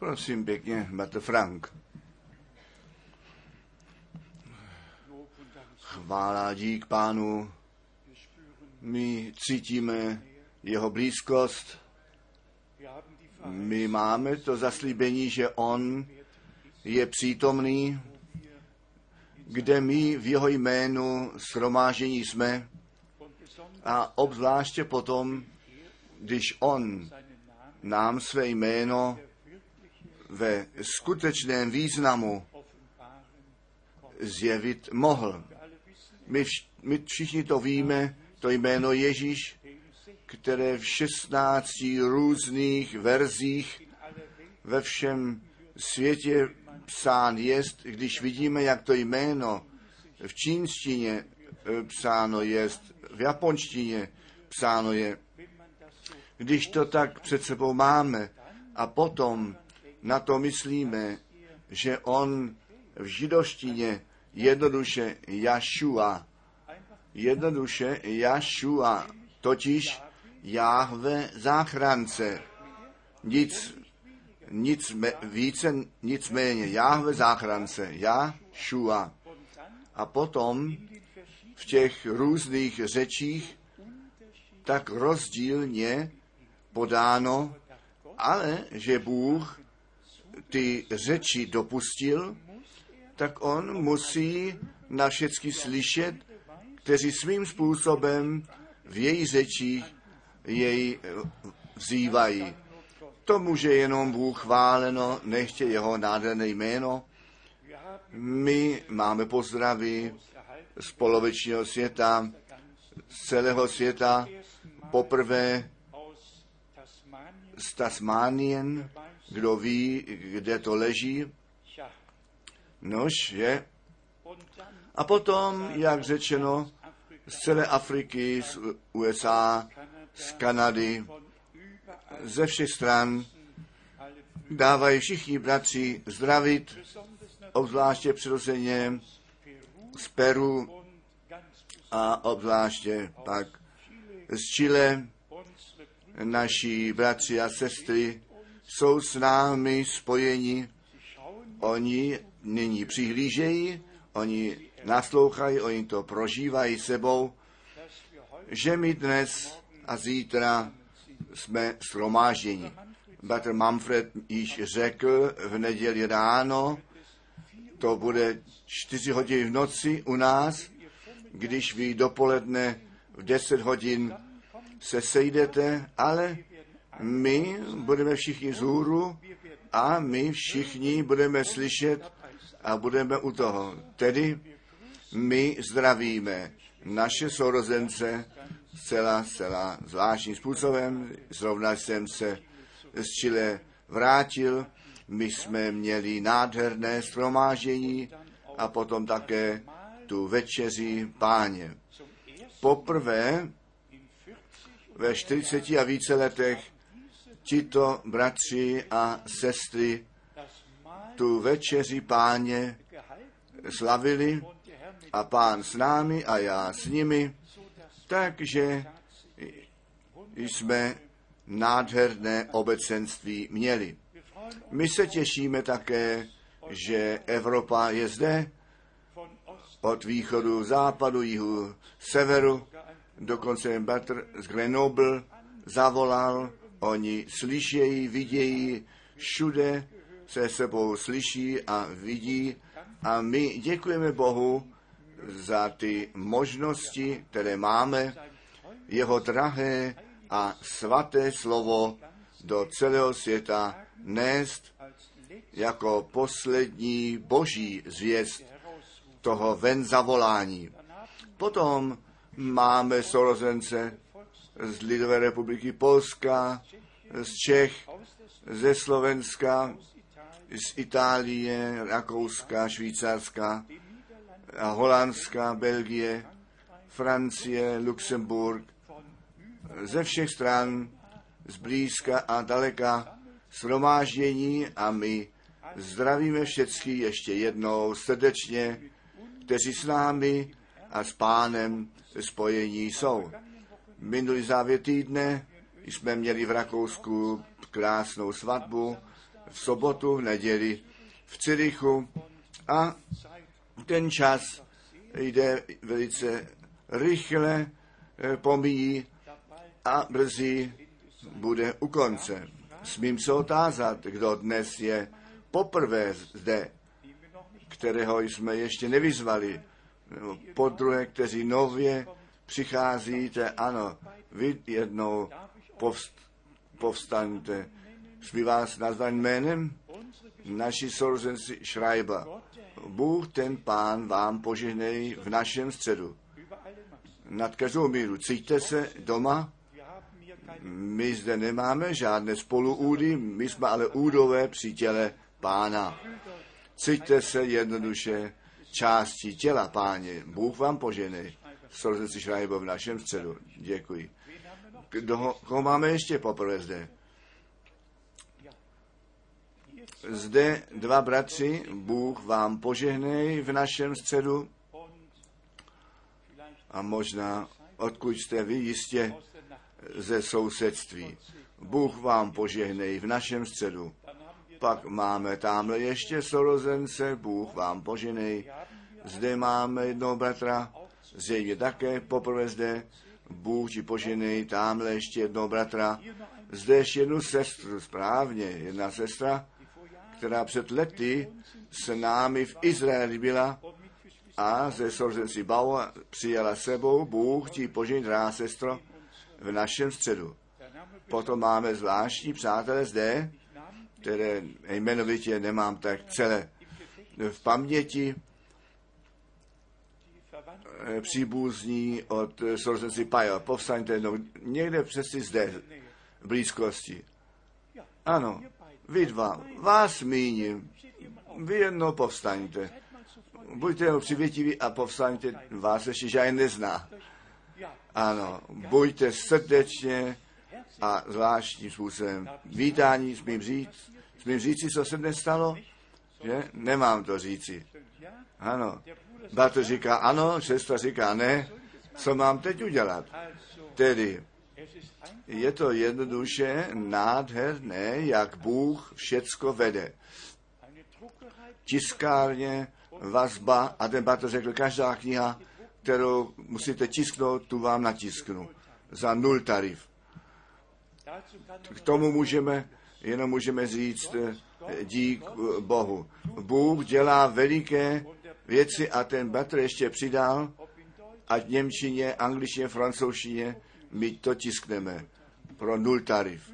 Prosím pěkně, Mate Frank. Chvála dík pánu. My cítíme jeho blízkost. My máme to zaslíbení, že on je přítomný, kde my v jeho jménu shromážení jsme a obzvláště potom, když on nám své jméno ve skutečném významu zjevit mohl. My, vš- my všichni to víme, to jméno Ježíš, které v 16 různých verzích ve všem světě psán jest, když vidíme, jak to jméno v čínštině eh, psáno jest, v japonštině psáno je, když to tak před sebou máme a potom na to myslíme, že on v židovštině jednoduše Jašua, jednoduše Jašua, totiž Jáhve záchrance. Nic, nic me, více, nicméně Jáhve záchrance, Jašua. A potom v těch různých řečích tak rozdílně podáno, ale že Bůh ty řeči dopustil, tak on musí na všechny slyšet, kteří svým způsobem v její řečích jej vzývají. To může jenom Bůh chváleno, nechtě jeho nádherné jméno. My máme pozdravy z polovečního světa, z celého světa, poprvé z Tasmánien, kdo ví, kde to leží. Nož je. A potom, jak řečeno, z celé Afriky, z USA, z Kanady, ze všech stran dávají všichni bratři zdravit, obzvláště přirozeně z Peru a obzvláště pak z Chile, naši bratři a sestry jsou s námi spojeni. Oni nyní přihlížejí, oni naslouchají, oni to prožívají sebou, že my dnes a zítra jsme shromážděni. Bratr Manfred již řekl v neděli ráno, to bude čtyři hodiny v noci u nás, když vy dopoledne v deset hodin se sejdete, ale my budeme všichni zhůru a my všichni budeme slyšet a budeme u toho. Tedy my zdravíme naše sourozence zcela, zcela zvláštním způsobem. Zrovna jsem se z Chile vrátil, my jsme měli nádherné shromáždění a potom také tu večeři páně. Poprvé ve 40 a více letech tito bratři a sestry tu večeři páně slavili a pán s námi a já s nimi, takže jsme nádherné obecenství měli. My se těšíme také, že Evropa je zde od východu, západu, jihu, severu, dokonce Batr z Grenoble zavolal, oni slyšejí, vidějí, všude se sebou slyší a vidí a my děkujeme Bohu za ty možnosti, které máme, jeho drahé a svaté slovo do celého světa nést jako poslední boží zvěst toho ven zavolání. Potom máme sorozence z Lidové republiky Polska, z Čech, ze Slovenska, z Itálie, Rakouska, Švýcarska, Holandska, Belgie, Francie, Luxemburg, ze všech stran, z blízka a daleka, shromáždění a my zdravíme všechny ještě jednou srdečně, kteří s námi a s pánem spojení jsou. Minulý závěr týdne jsme měli v Rakousku krásnou svatbu v sobotu, v neděli v Cirichu a ten čas jde velice rychle, eh, pomíjí a brzy bude u konce. Smím se otázat, kdo dnes je poprvé zde, kterého jsme ještě nevyzvali, po druhé, kteří nově přicházíte, ano, vy jednou povst, povstaňte. Jsme vás nazvat jménem? Naši sourozenci Schreiber. Bůh, ten pán, vám požehnej v našem středu. Nad každou míru. Cítíte se doma? My zde nemáme žádné spoluúdy, my jsme ale údové při těle pána. Cítíte se jednoduše částí těla, páně. Bůh vám poženej. Sourozenci Schreiber v našem středu. Děkuji. Kdo, koho máme ještě poprvé zde? Zde dva bratři, Bůh vám požehnej v našem středu a možná odkud jste vy, jistě ze sousedství. Bůh vám požehnej v našem středu. Pak máme tamhle ještě sorozence, Bůh vám požehnej. Zde máme jednoho bratra, zřejmě také poprvé zde, Bůh ti poženej, tamhle ještě jednoho bratra, zde ještě jednu sestru, správně, jedna sestra, která před lety s námi v Izraeli byla a ze sorzenci Bauer přijala sebou, Bůh ti poženej, drahá sestro, v našem středu. Potom máme zvláštní přátelé zde, které jmenovitě nemám tak celé v paměti, příbuzní od eh, sourozenci Paja. Povstaňte jednou někde přesně zde, v blízkosti. Ano, vy dva, vás míním. Vy jednou povstaňte. Buďte jenom přivětiví a povstaňte, vás ještě žádný nezná. Ano, buďte srdečně a zvláštním způsobem. Vítání smím říct, smím říci, co se dnes stalo? Že? Nemám to říci. Ano, Bratr říká ano, sestra říká ne, co mám teď udělat? Tedy je to jednoduše nádherné, jak Bůh všecko vede. Tiskárně, vazba a ten bratr řekl, každá kniha, kterou musíte tisknout, tu vám natisknu za nul tarif. K tomu můžeme, jenom můžeme říct eh, dík Bohu. Bůh dělá veliké věci a ten bratr ještě přidal, ať Němčině, angličtině, francouzštině, my to tiskneme pro nul tarif.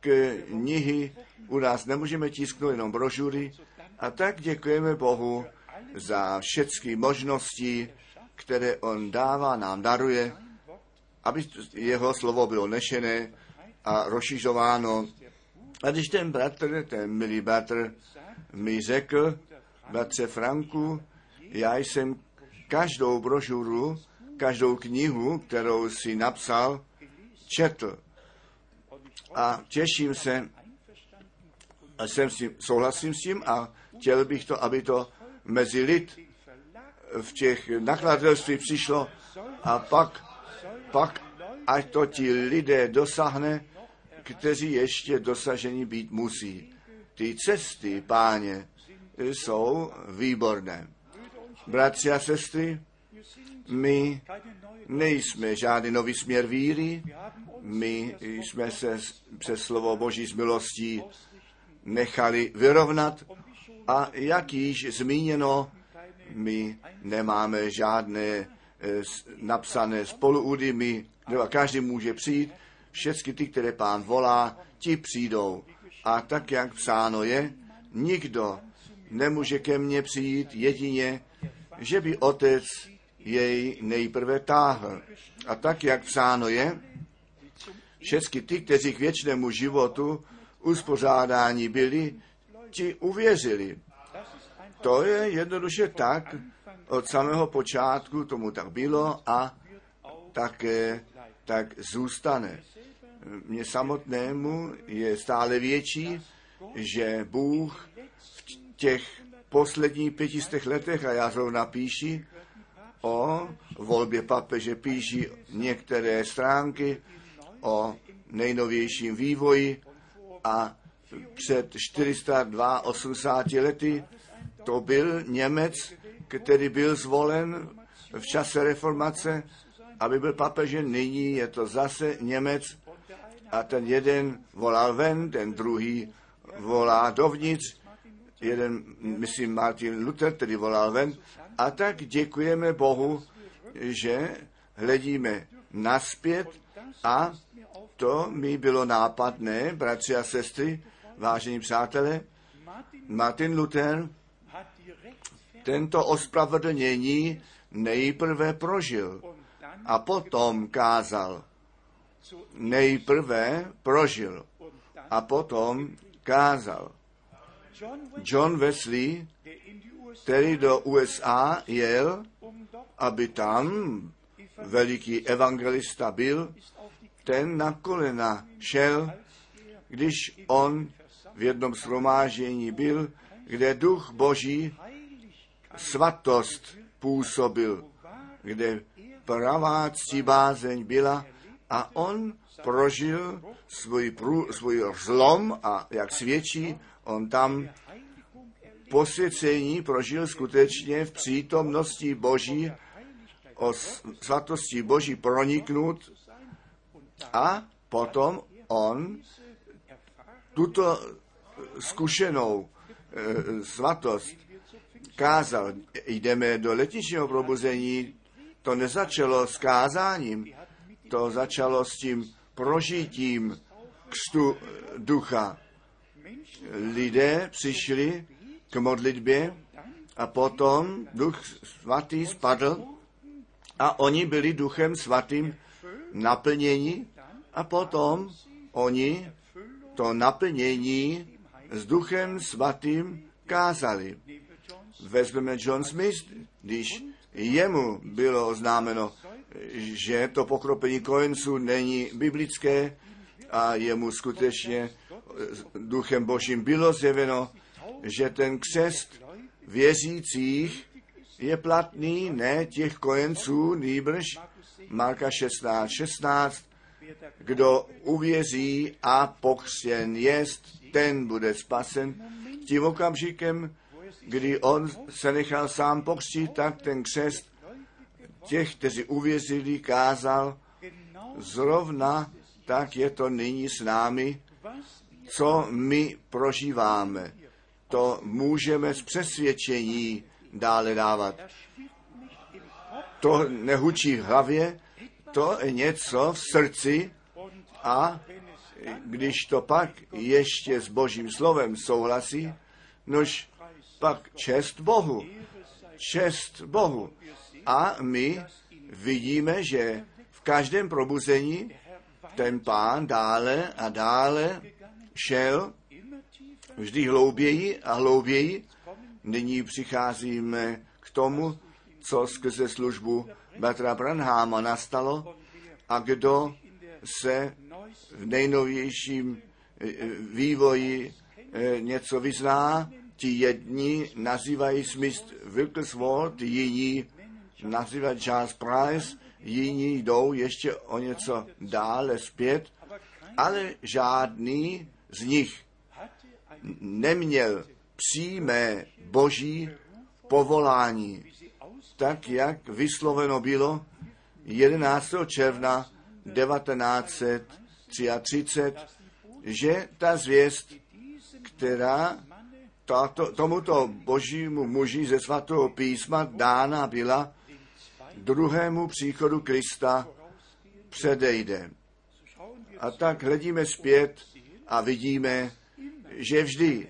Knihy u nás nemůžeme tisknout jenom brožury a tak děkujeme Bohu za všechny možnosti, které On dává, nám daruje, aby jeho slovo bylo nešené a rozšiřováno. A když ten bratr, ten milý bratr, mi řekl, bratře Franku, já jsem každou brožuru, každou knihu, kterou si napsal, četl. A těším se, a jsem s tím, souhlasím s tím a chtěl bych to, aby to mezi lid v těch nakladatelství přišlo a pak, pak, ať to ti lidé dosáhne, kteří ještě dosažení být musí. Ty cesty, páně, jsou výborné. Bratři a sestry, my nejsme žádný nový směr víry, my jsme se přes slovo Boží z milostí nechali vyrovnat a jak již zmíněno, my nemáme žádné e, napsané spoluúdy, my, každý může přijít, všechny ty, které pán volá, ti přijdou. A tak, jak psáno je, nikdo nemůže ke mně přijít jedině, že by otec jej nejprve táhl. A tak, jak psáno je, všechny ty, kteří k věčnému životu uspořádání byli, ti uvěřili. To je jednoduše tak, od samého počátku tomu tak bylo a také tak zůstane. Mně samotnému je stále větší, že Bůh těch posledních pětistech letech, a já zrovna píši o volbě papeže, píši některé stránky o nejnovějším vývoji a před 482 lety. To byl Němec, který byl zvolen v čase reformace, aby byl papežem. Nyní je to zase Němec a ten jeden volal ven, ten druhý volá dovnitř, jeden, myslím, Martin Luther, který volal ven. A tak děkujeme Bohu, že hledíme naspět a to mi bylo nápadné, bratři a sestry, vážení přátelé, Martin Luther tento ospravedlnění nejprve prožil a potom kázal. Nejprve prožil a potom kázal. John Wesley, který do USA jel, aby tam veliký evangelista byl, ten na kolena šel, když on v jednom shromáždění byl, kde duch Boží svatost působil, kde pravá bázeň byla a on prožil svůj, prů, svůj zlom a jak svědčí, on tam posvěcení prožil skutečně v přítomnosti Boží, o svatosti Boží proniknut a potom on tuto zkušenou e, svatost kázal. Jdeme do letničního probuzení, to nezačalo s kázáním, to začalo s tím prožitím křtu ducha. Lidé přišli k modlitbě a potom duch svatý spadl a oni byli duchem svatým naplněni a potom oni to naplnění s duchem svatým kázali. Vezmeme John Smith, když jemu bylo oznámeno, že to pokropení kojenců není biblické a jemu skutečně duchem božím bylo zjeveno, že ten křest věřících je platný ne těch kojenců, nýbrž Marka 16, 16, kdo uvěří a pokřtěn jest, ten bude spasen. Tím okamžikem, kdy on se nechal sám pokřtít, tak ten křest těch, kteří uvěřili, kázal zrovna tak je to nyní s námi, co my prožíváme. To můžeme z přesvědčení dále dávat. To nehučí v hlavě, to je něco v srdci a když to pak ještě s Božím slovem souhlasí, nož pak čest Bohu. Čest Bohu. A my vidíme, že v každém probuzení ten pán dále a dále šel vždy hlouběji a hlouběji. Nyní přicházíme k tomu, co skrze službu Batra Branhama nastalo a kdo se v nejnovějším eh, vývoji eh, něco vyzná, ti jedni nazývají Smith Wilkesworth, jiní nazývají Charles Price, jiní jdou ještě o něco dále zpět, ale žádný z nich neměl přímé boží povolání, tak jak vysloveno bylo 11. června 1933, že ta zvěst, která tato, tomuto božímu muži ze svatého písma dána byla, druhému příchodu Krista předejde. A tak hledíme zpět a vidíme, že vždy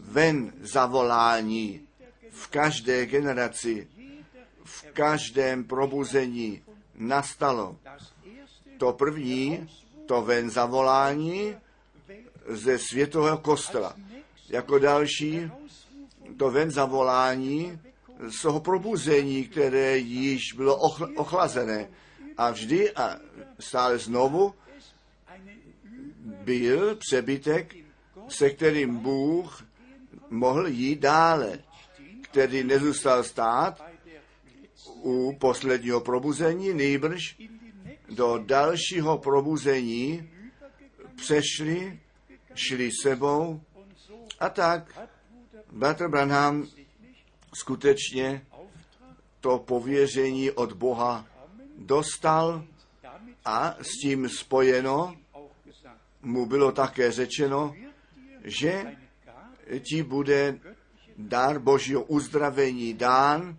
ven zavolání v každé generaci, v každém probuzení nastalo. To první, to ven zavolání ze světového kostela. Jako další, to ven zavolání z toho probuzení, které již bylo ochlazené. A vždy a stále znovu byl přebytek, se kterým Bůh mohl jít dále, který nezůstal stát u posledního probuzení, nejbrž do dalšího probuzení přešli šli sebou a tak bratr Branham skutečně to pověření od Boha dostal a s tím spojeno mu bylo také řečeno, že ti bude dar Božího uzdravení dán,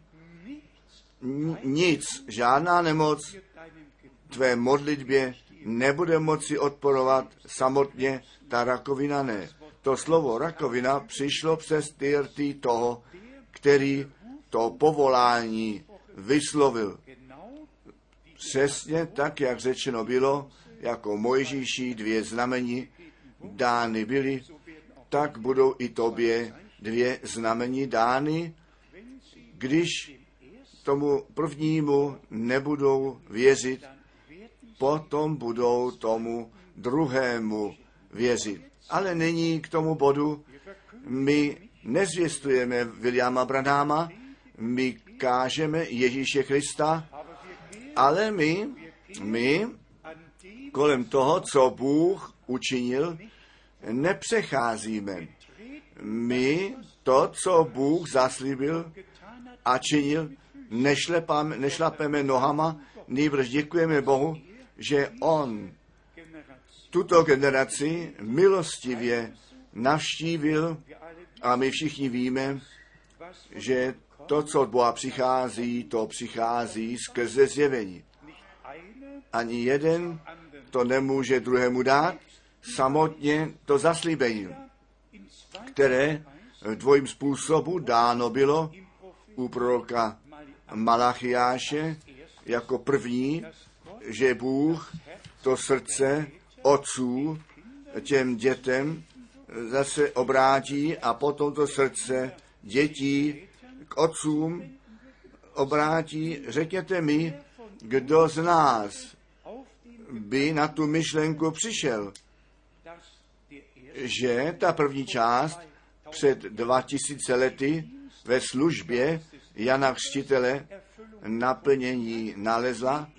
nic, žádná nemoc tvé modlitbě nebude moci odporovat samotně, ta rakovina ne. To slovo rakovina přišlo přes tyrty toho, který to povolání vyslovil. Přesně tak, jak řečeno bylo, jako Mojžíši dvě znamení dány byly, tak budou i tobě dvě znamení dány, když tomu prvnímu nebudou věřit, potom budou tomu druhému věřit. Ale nyní k tomu bodu, my nezvěstujeme Williama Branáma, my kážeme Ježíše Krista, ale my, my kolem toho, co Bůh učinil, nepřecházíme. My to, co Bůh zaslíbil a činil, nešlepáme, nešlapeme nohama, nejbrž děkujeme Bohu, že On tuto generaci milostivě navštívil a my všichni víme, že to, co od Boha přichází, to přichází skrze zjevení. Ani jeden to nemůže druhému dát, samotně to zaslíbení, které dvojím způsobu dáno bylo u proroka Malachiáše jako první, že Bůh to srdce otců těm dětem zase obrátí a potom to srdce dětí k otcům obrátí. Řekněte mi, kdo z nás by na tu myšlenku přišel, že ta první část před 2000 lety ve službě Jana Křtitele naplnění nalezla,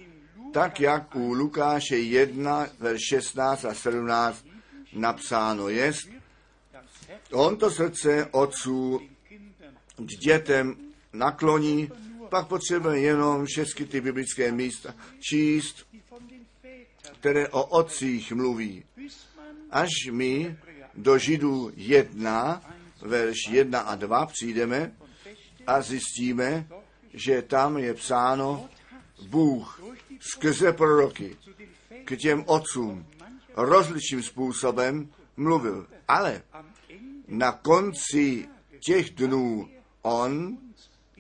tak jak u Lukáše 1, verš 16 a 17 napsáno jest, on to srdce otců k dětem nakloní, pak potřebuje jenom všechny ty biblické místa číst, které o otcích mluví. Až my do Židů 1, verš 1 a 2 přijdeme a zjistíme, že tam je psáno, Bůh skrze proroky k těm otcům rozličným způsobem mluvil. Ale na konci těch dnů on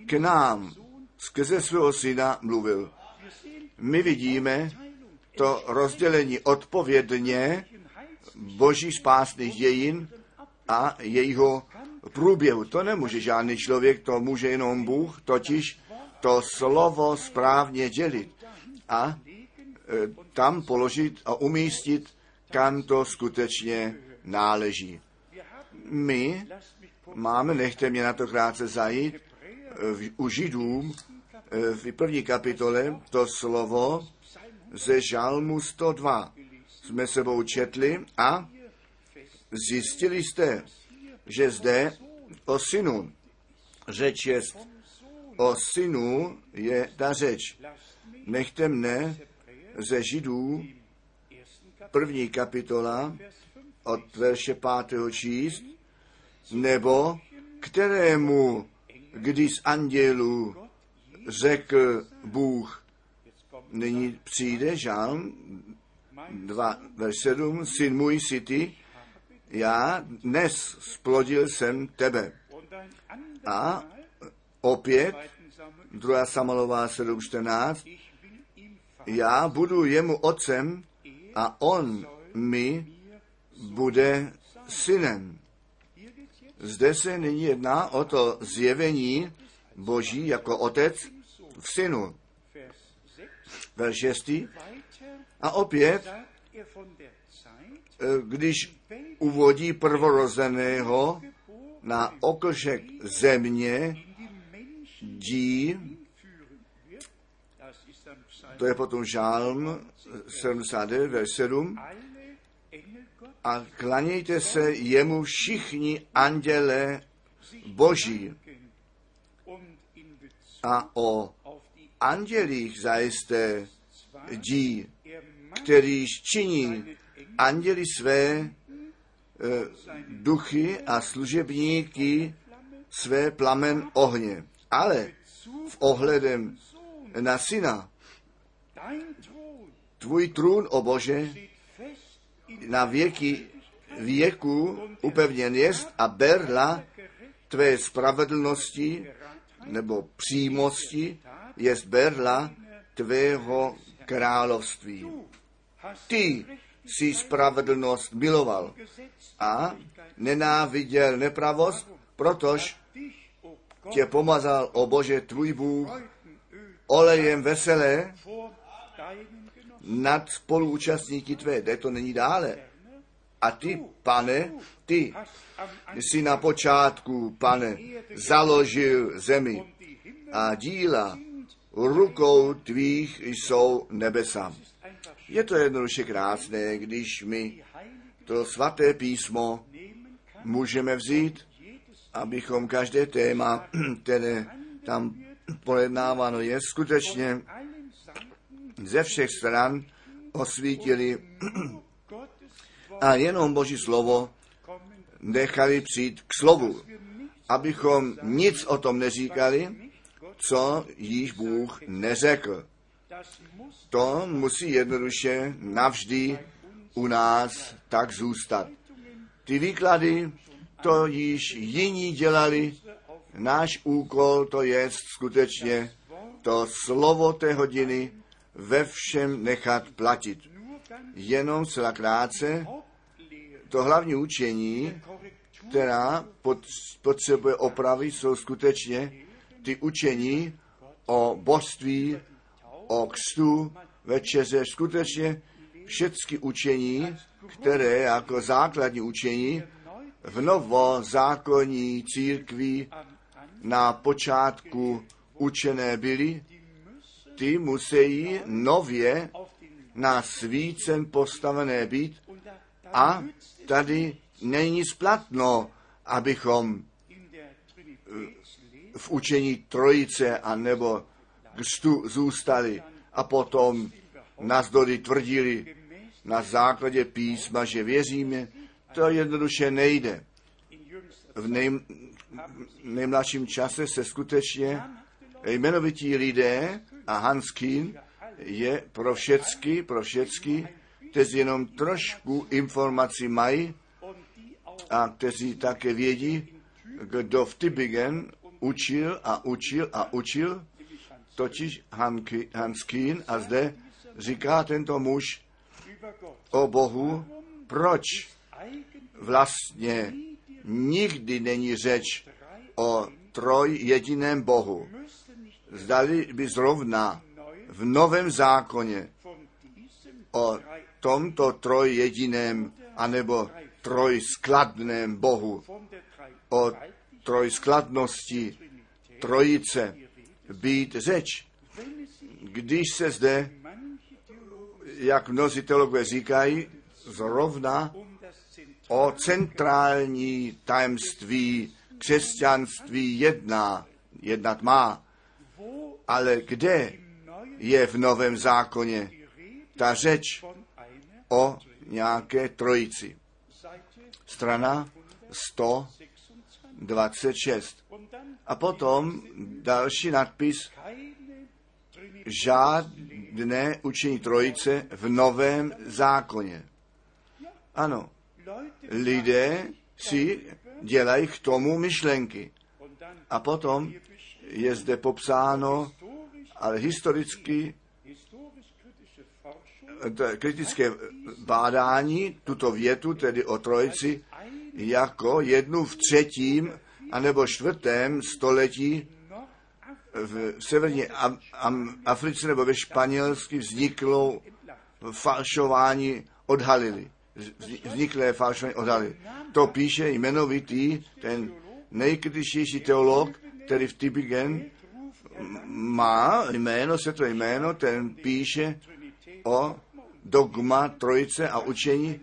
k nám skrze svého syna mluvil. My vidíme to rozdělení odpovědně boží spásných dějin a jejího průběhu. To nemůže žádný člověk, to může jenom Bůh, totiž to slovo správně dělit a e, tam položit a umístit, kam to skutečně náleží. My máme, nechte mě na to krátce zajít, v, u Židům e, v první kapitole to slovo ze Žalmu 102 jsme sebou četli a zjistili jste, že zde o synu. Řeč je, o synu je ta řeč. Nechte mne ze Židů. První kapitola od verše pátého číst, nebo kterému, když z andělů řekl Bůh, nyní přijde žálm 2, verš 7, syn můj si ty, já dnes splodil jsem tebe. A opět, 2. Samolová 7.14, já budu jemu otcem a on mi bude synem. Zde se nyní jedná o to zjevení Boží jako otec v synu. 6. A opět, eh, když uvodí prvorozeného na oklšek země, dí, to je potom žálm 79, verš 7, a klanějte se jemu všichni anděle boží. A o andělích zajisté dí, kterýž činí anděli své e, duchy a služebníky své plamen ohně. Ale v ohledem na syna, tvůj trůn, o Bože, na věky věku upevněn jest a berla tvé spravedlnosti nebo přímosti jest berla tvého království. Ty si spravedlnost miloval a nenáviděl nepravost, protož tě pomazal, o Bože, tvůj Bůh, olejem veselé nad spoluúčastníky tvé. Kde to není dále. A ty, pane, ty jsi na počátku, pane, založil zemi a díla rukou tvých jsou nebesa. Je to jednoduše krásné, když my to svaté písmo můžeme vzít, abychom každé téma, které tam pojednáváno je, skutečně ze všech stran osvítili a jenom Boží slovo nechali přijít k slovu, abychom nic o tom neříkali, co již Bůh neřekl. To musí jednoduše navždy u nás tak zůstat. Ty výklady, to již jiní dělali, náš úkol to je skutečně to slovo té hodiny ve všem nechat platit. Jenom celá krátce to hlavní učení, která potřebuje opravy, jsou skutečně ty učení o božství, o kstu, večeře, skutečně všechny učení, které jako základní učení v novozákonní církvi na počátku učené byly, ty musí nově na svícen postavené být a tady není splatno, abychom v učení trojice a nebo kstu zůstali a potom nazdory tvrdili na základě písma, že věříme, to jednoduše nejde. V nej, nejmladším čase se skutečně jmenovití lidé a Hans Kien je pro všecky, pro všecky, kteří jenom trošku informací mají a kteří také vědí, kdo v Tübingen učil a učil a učil, totiž Hans Kien a zde říká tento muž o Bohu, proč vlastně nikdy není řeč o troj jediném Bohu. Zdali by zrovna v Novém zákoně o tomto troj jediném anebo trojskladném Bohu, o trojskladnosti trojice být řeč. Když se zde, jak mnozí teologové říkají, zrovna o centrální tajemství křesťanství jedná, jednat má. Ale kde je v Novém zákoně ta řeč o nějaké trojici? Strana 126. A potom další nadpis žádné učení trojice v Novém zákoně. Ano, lidé si dělají k tomu myšlenky. A potom je zde popsáno, ale historicky kritické bádání, tuto větu, tedy o trojici, jako jednu v třetím anebo čtvrtém století v severní Africe nebo ve Španělsku vzniklo falšování odhalili. Vzniklé falšování odhalili. To píše jmenovitý ten nejkritičtější teolog, který v Tübingen má jméno, se to jméno, ten píše o dogma trojice a učení,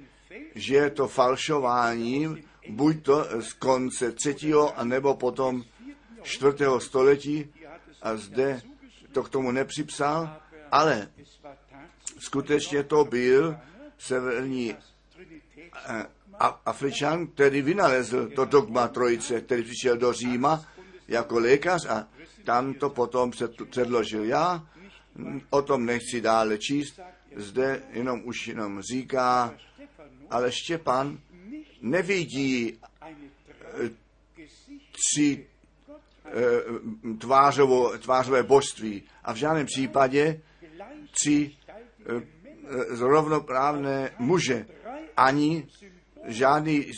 že je to falšováním, buď to z konce třetího, nebo potom čtvrtého století, a zde to k tomu nepřipsal, ale skutečně to byl severní eh, Afričan, který vynalezl to dogma trojice, který přišel do Říma jako lékař a tam to potom předložil. Já o tom nechci dále číst, zde jenom už jenom říká, ale Štěpan nevidí eh, tři eh, tvářovo, tvářové božství a v žádném případě tři eh, rovnoprávné muže, ani žádný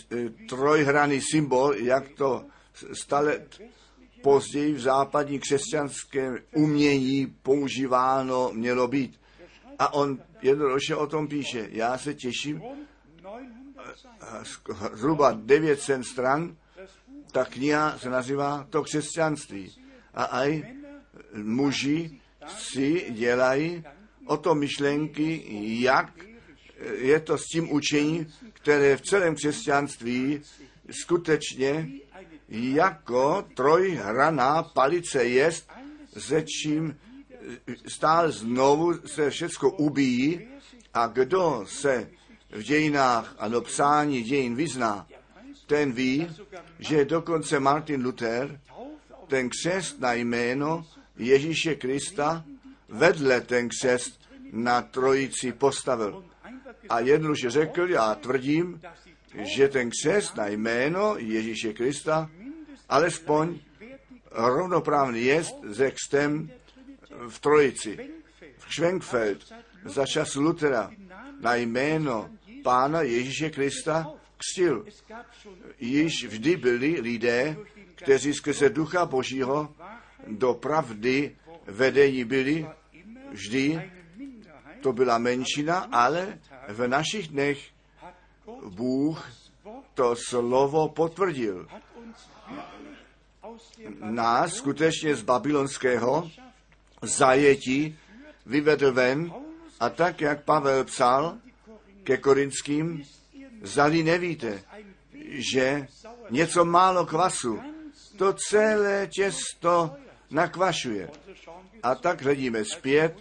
trojhraný symbol, jak to stále později v západní křesťanském umění používáno mělo být. A on jednoduše o tom píše. Já se těším, zhruba 900 stran, ta kniha se nazývá to křesťanství. A aj muži si dělají o to myšlenky, jak je to s tím učením, které v celém křesťanství skutečně jako trojhraná palice jest, ze čím stále znovu se všechno ubíjí a kdo se v dějinách a do psání dějin vyzná, ten ví, že dokonce Martin Luther ten křest na jméno Ježíše Krista vedle ten křest na trojici postavil. A jednoduše řekl, já tvrdím, že ten křest na jméno Ježíše Krista alespoň rovnoprávný jest se křtem v trojici. V Schwenkfeld za čas Lutera na jméno Pána Ježíše Krista křtil. Již vždy byli lidé, kteří skrze Ducha Božího do pravdy vedení byli, vždy to byla menšina, ale v našich dnech Bůh to slovo potvrdil. Nás skutečně z babylonského zajetí vyvedl ven a tak, jak Pavel psal ke Korinským, zali nevíte, že něco málo kvasu, to celé těsto nakvašuje. A tak hledíme zpět,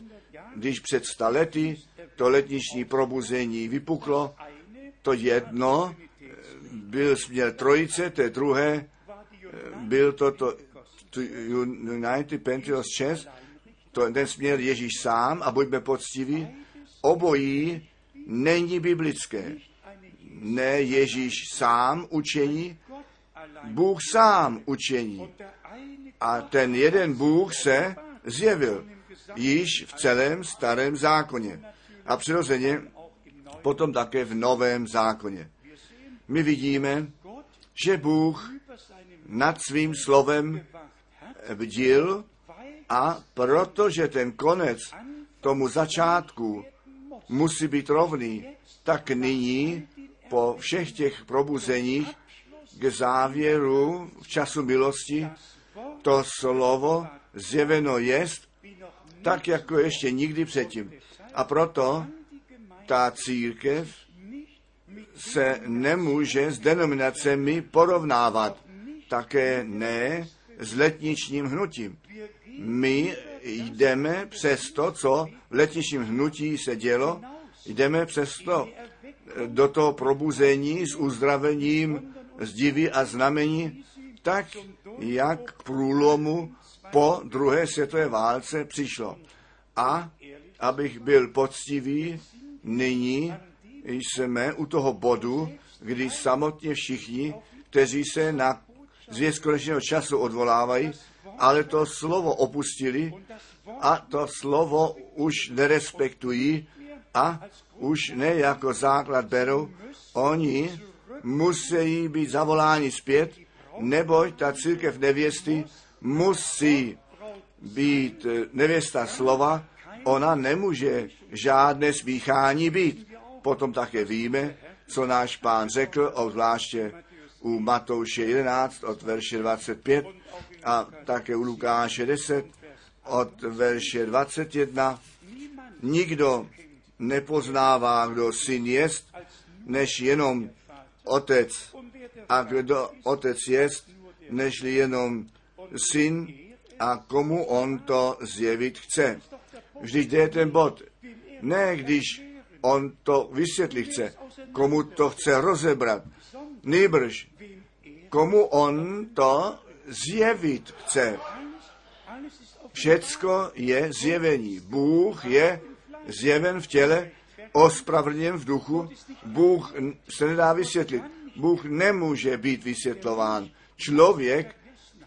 když před sta lety to letniční probuzení vypuklo, to jedno byl směr trojice, to druhé byl to, to, to United Pentecost Church, to ten směr Ježíš sám a buďme poctiví, obojí není biblické. Ne Ježíš sám učení, Bůh sám učení. A ten jeden Bůh se zjevil již v celém starém zákoně. A přirozeně potom také v novém zákoně. My vidíme, že Bůh nad svým slovem bdil a protože ten konec tomu začátku musí být rovný, tak nyní po všech těch probuzeních k závěru v času milosti to slovo zjeveno jest tak, jako ještě nikdy předtím. A proto ta církev se nemůže s denominacemi porovnávat. Také ne s letničním hnutím. My jdeme přes to, co v letničním hnutí se dělo, jdeme přes to do toho probuzení s uzdravením, s divy a znamení, tak jak k průlomu po druhé světové válce přišlo. A abych byl poctivý, nyní jsme u toho bodu, kdy samotně všichni, kteří se na zvěst konečného času odvolávají, ale to slovo opustili a to slovo už nerespektují a už ne jako základ berou. Oni musí být zavoláni zpět, neboť ta církev nevěsty musí být nevěsta slova, ona nemůže žádné smíchání být. Potom také víme, co náš pán řekl, obzvláště u Matouše 11 od verše 25 a také u Lukáše 10 od verše 21. Nikdo nepoznává, kdo syn jest, než jenom otec. A kdo otec jest, nežli jenom syn a komu on to zjevit chce. Vždyť je ten bod. Ne, když on to vysvětlit chce, komu to chce rozebrat. Nýbrž, komu on to zjevit chce. Všecko je zjevení. Bůh je zjeven v těle, ospravedlněn v duchu. Bůh se nedá vysvětlit. Bůh nemůže být vysvětlován. Člověk,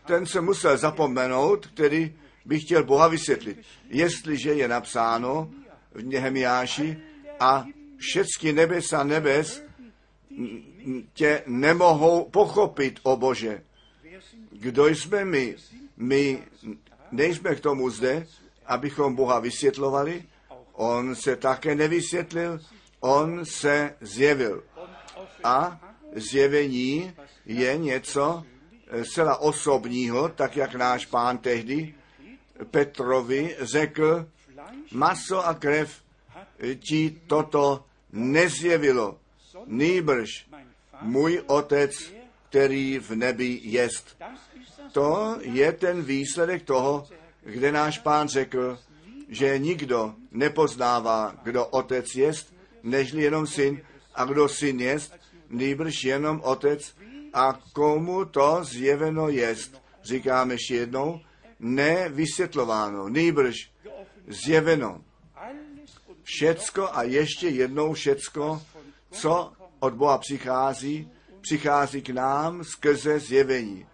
ten se musel zapomenout, který by chtěl Boha vysvětlit. Jestliže je napsáno v Nehemiáši a všechny nebesa nebes tě nemohou pochopit, o Bože. Kdo jsme my? My nejsme k tomu zde, abychom Boha vysvětlovali. On se také nevysvětlil, on se zjevil. A zjevení je něco zcela osobního, tak jak náš pán tehdy Petrovi řekl, maso a krev ti toto nezjevilo, nýbrž můj otec, který v nebi jest. To je ten výsledek toho, kde náš pán řekl, že nikdo nepoznává, kdo otec jest, nežli jenom syn, a kdo syn jest, nýbrž jenom otec, a komu to zjeveno jest. Říkáme ještě jednou, nevysvětlováno, nýbrž zjeveno. Všecko a ještě jednou všecko, co od Boha přichází, přichází k nám skrze zjevení.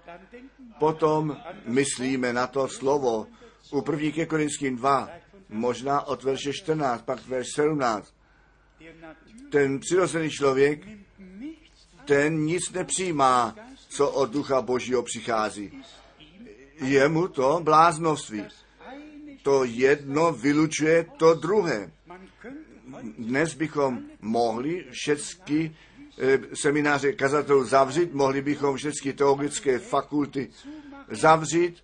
Potom myslíme na to slovo u 1. ke Korinským 2, možná od verše 14, pak verš 17. Ten přirozený člověk, ten nic nepřijímá, co od ducha božího přichází. Je mu to bláznoství. To jedno vylučuje to druhé. Dnes bychom mohli všechny semináře kazatelů zavřít, mohli bychom všechny teologické fakulty zavřít.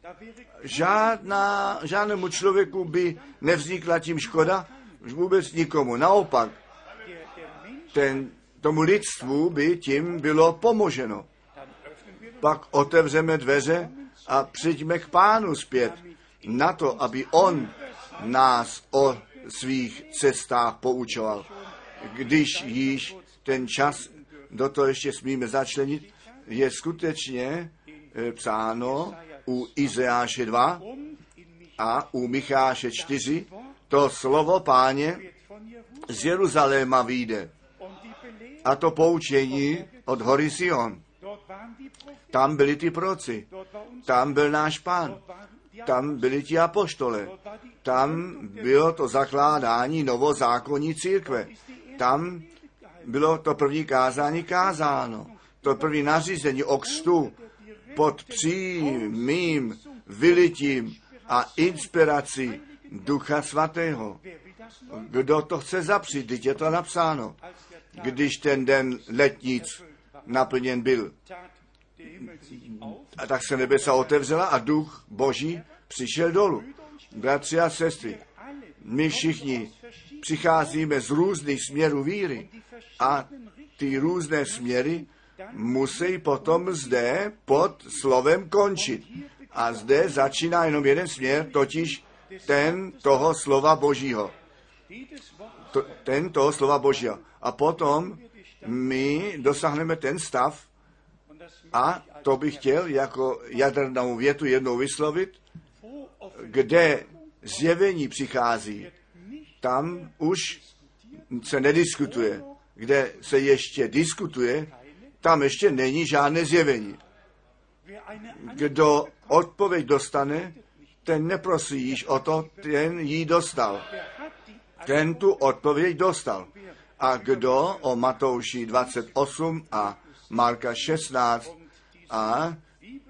Žádná, žádnému člověku by nevznikla tím škoda, vůbec nikomu. Naopak, ten, tomu lidstvu by tím bylo pomoženo. Pak otevřeme dveře a přijďme k pánu zpět na to, aby on nás o svých cestách poučoval. Když již ten čas do toho ještě smíme začlenit, je skutečně e, psáno u Izeáše 2 a u Micháše 4, to slovo páně z Jeruzaléma vyjde. A to poučení od hory Sion. Tam byli ty proci, tam byl náš pán, tam byli ti apoštole, tam bylo to zakládání novozákonní církve, tam bylo to první kázání kázáno, to první nařízení o kstu pod přímým vylitím a inspirací Ducha Svatého. Kdo to chce zapřít, teď je to napsáno. Když ten den letnic naplněn byl, a tak se nebesa otevřela a duch boží přišel dolů. Bratři a sestry, my všichni přicházíme z různých směrů víry a ty různé směry musí potom zde pod slovem končit. A zde začíná jenom jeden směr, totiž ten toho slova božího. To, ten toho slova božího. A potom my dosáhneme ten stav, a to bych chtěl jako jadernou větu jednou vyslovit, kde zjevení přichází, tam už se nediskutuje. Kde se ještě diskutuje, tam ještě není žádné zjevení. Kdo odpověď dostane, ten neprosí již o to, ten ji dostal. Ten tu odpověď dostal. A kdo o Matouši 28 a Marka 16 a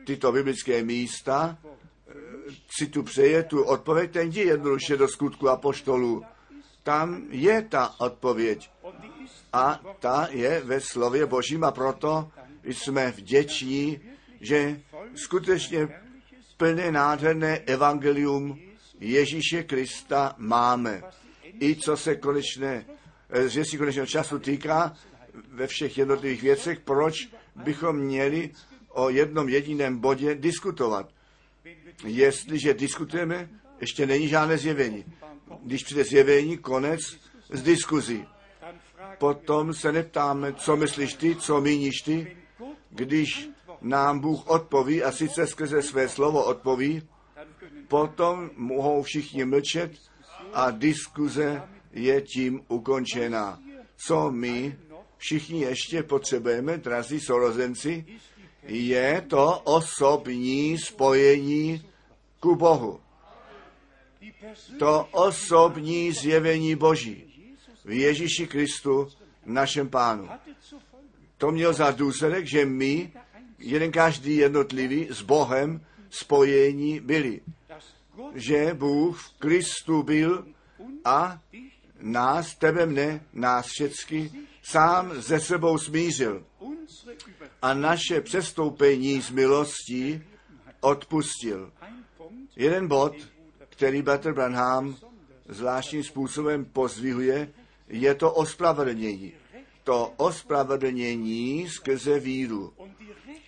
tyto biblické místa si tu přeje tu odpověď, ten jdi jednoduše do skutku apoštolů. Tam je ta odpověď. A ta je ve slově Božím a proto jsme vděční, že skutečně plné nádherné evangelium Ježíše Krista máme. I co se konečné, že si konečného času týká, ve všech jednotlivých věcech, proč bychom měli o jednom jediném bodě diskutovat. Jestliže diskutujeme, ještě není žádné zjevení. Když přijde zjevení, konec z diskuzí. Potom se neptáme, co myslíš ty, co míníš ty, když nám Bůh odpoví a sice skrze své slovo odpoví, potom mohou všichni mlčet a diskuze je tím ukončena. Co my všichni ještě potřebujeme, drazí sorozenci, je to osobní spojení ku Bohu. To osobní zjevení Boží v Ježíši Kristu, našem pánu. To měl za důsledek, že my, jeden každý jednotlivý, s Bohem spojení byli. Že Bůh v Kristu byl a nás, tebe mne, nás všecky, sám ze sebou smířil a naše přestoupení z milostí odpustil. Jeden bod, který Bater Branham zvláštním způsobem pozvihuje, je to ospravedlnění. To ospravedlnění skrze víru.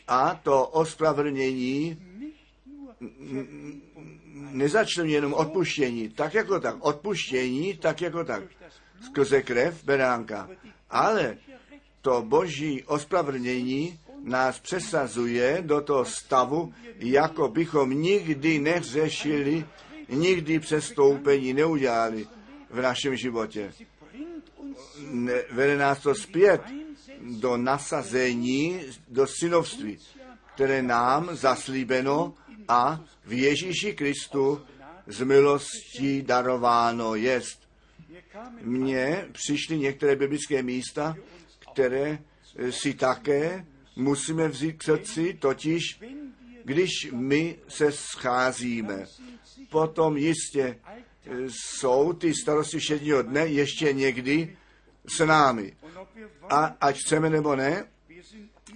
A to ospravedlnění nezačne jenom odpuštění, tak jako tak, odpuštění, tak jako tak, skrze krev beránka. Ale to boží ospravedlnění nás přesazuje do toho stavu, jako bychom nikdy neřešili, nikdy přestoupení neudělali v našem životě. Ne, vede nás to zpět do nasazení, do synovství, které nám zaslíbeno a v Ježíši Kristu z milostí darováno jest. Mně přišly některé biblické místa, které si také musíme vzít k srdci, totiž když my se scházíme, potom jistě jsou ty starosti všedního dne ještě někdy s námi. A ať chceme nebo ne,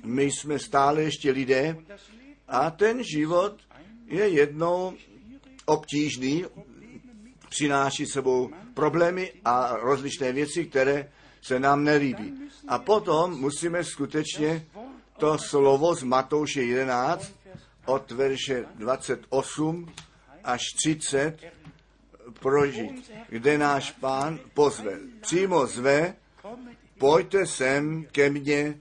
my jsme stále ještě lidé a ten život je jednou obtížný, přináší sebou problémy a rozličné věci, které se nám nelíbí. A potom musíme skutečně to slovo z Matouše 11 od verše 28 až 30 prožít, kde náš pán pozve. Přímo zve, pojďte sem ke mně,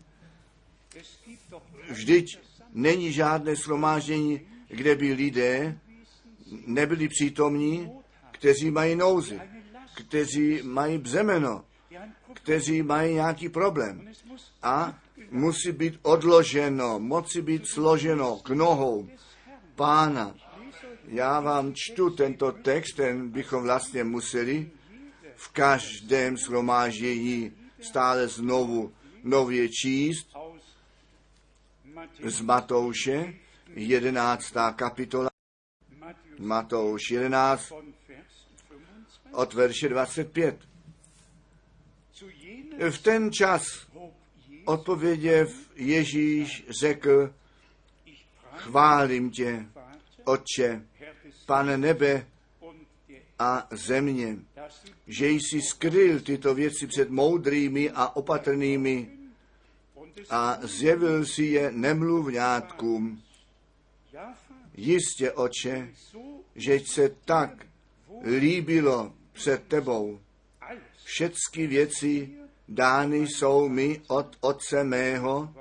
vždyť není žádné shromáždění, kde by lidé nebyli přítomní, kteří mají nouzy, kteří mají břemeno, kteří mají nějaký problém. A musí být odloženo, moci být složeno k nohou pána. Já vám čtu tento text, ten bychom vlastně museli v každém shromáždění stále znovu nově číst z Matouše, 11. kapitola, Matouš 11, od verše 25. V ten čas odpověděv Ježíš řekl, chválím tě, Otče, pane nebe a země, že jsi skryl tyto věci před moudrými a opatrnými a zjevil si je nemluvňátkům. Jistě, oče, že se tak líbilo před tebou. Všechny věci dány jsou mi od Otce mého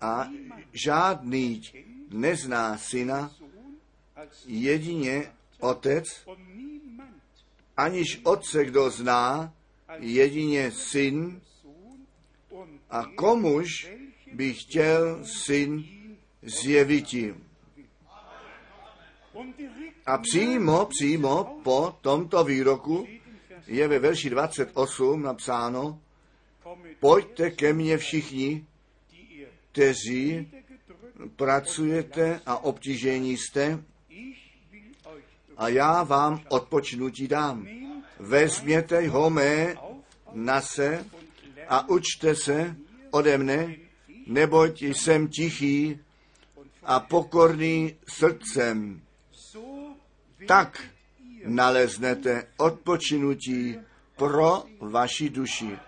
a žádný nezná syna, jedině Otec, aniž Otce kdo zná, jedině syn, a komuž by chtěl syn zjevit jim. A přímo, přímo po tomto výroku je ve verši 28 napsáno, pojďte ke mně všichni, kteří pracujete a obtížení jste, a já vám odpočnutí dám. Vezměte ho mé na se a učte se ode mne, neboť jsem tichý a pokorný srdcem. Tak naleznete odpočinutí pro vaši duši.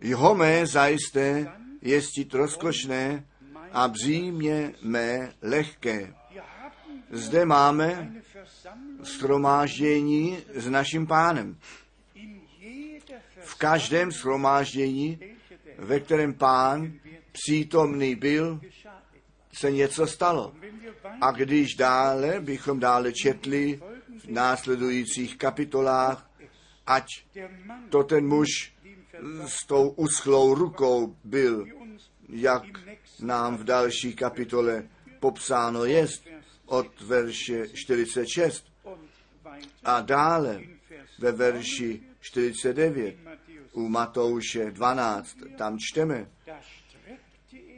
Jeho mé zajisté jestit rozkošné a břímě mé lehké. Zde máme schromáždění s naším pánem. V každém schromáždění, ve kterém pán přítomný byl, se něco stalo. A když dále bychom dále četli v následujících kapitolách, ať to ten muž s tou uschlou rukou byl, jak nám v další kapitole popsáno jest od verše 46 a dále ve verši 49 u Matouše 12, tam čteme,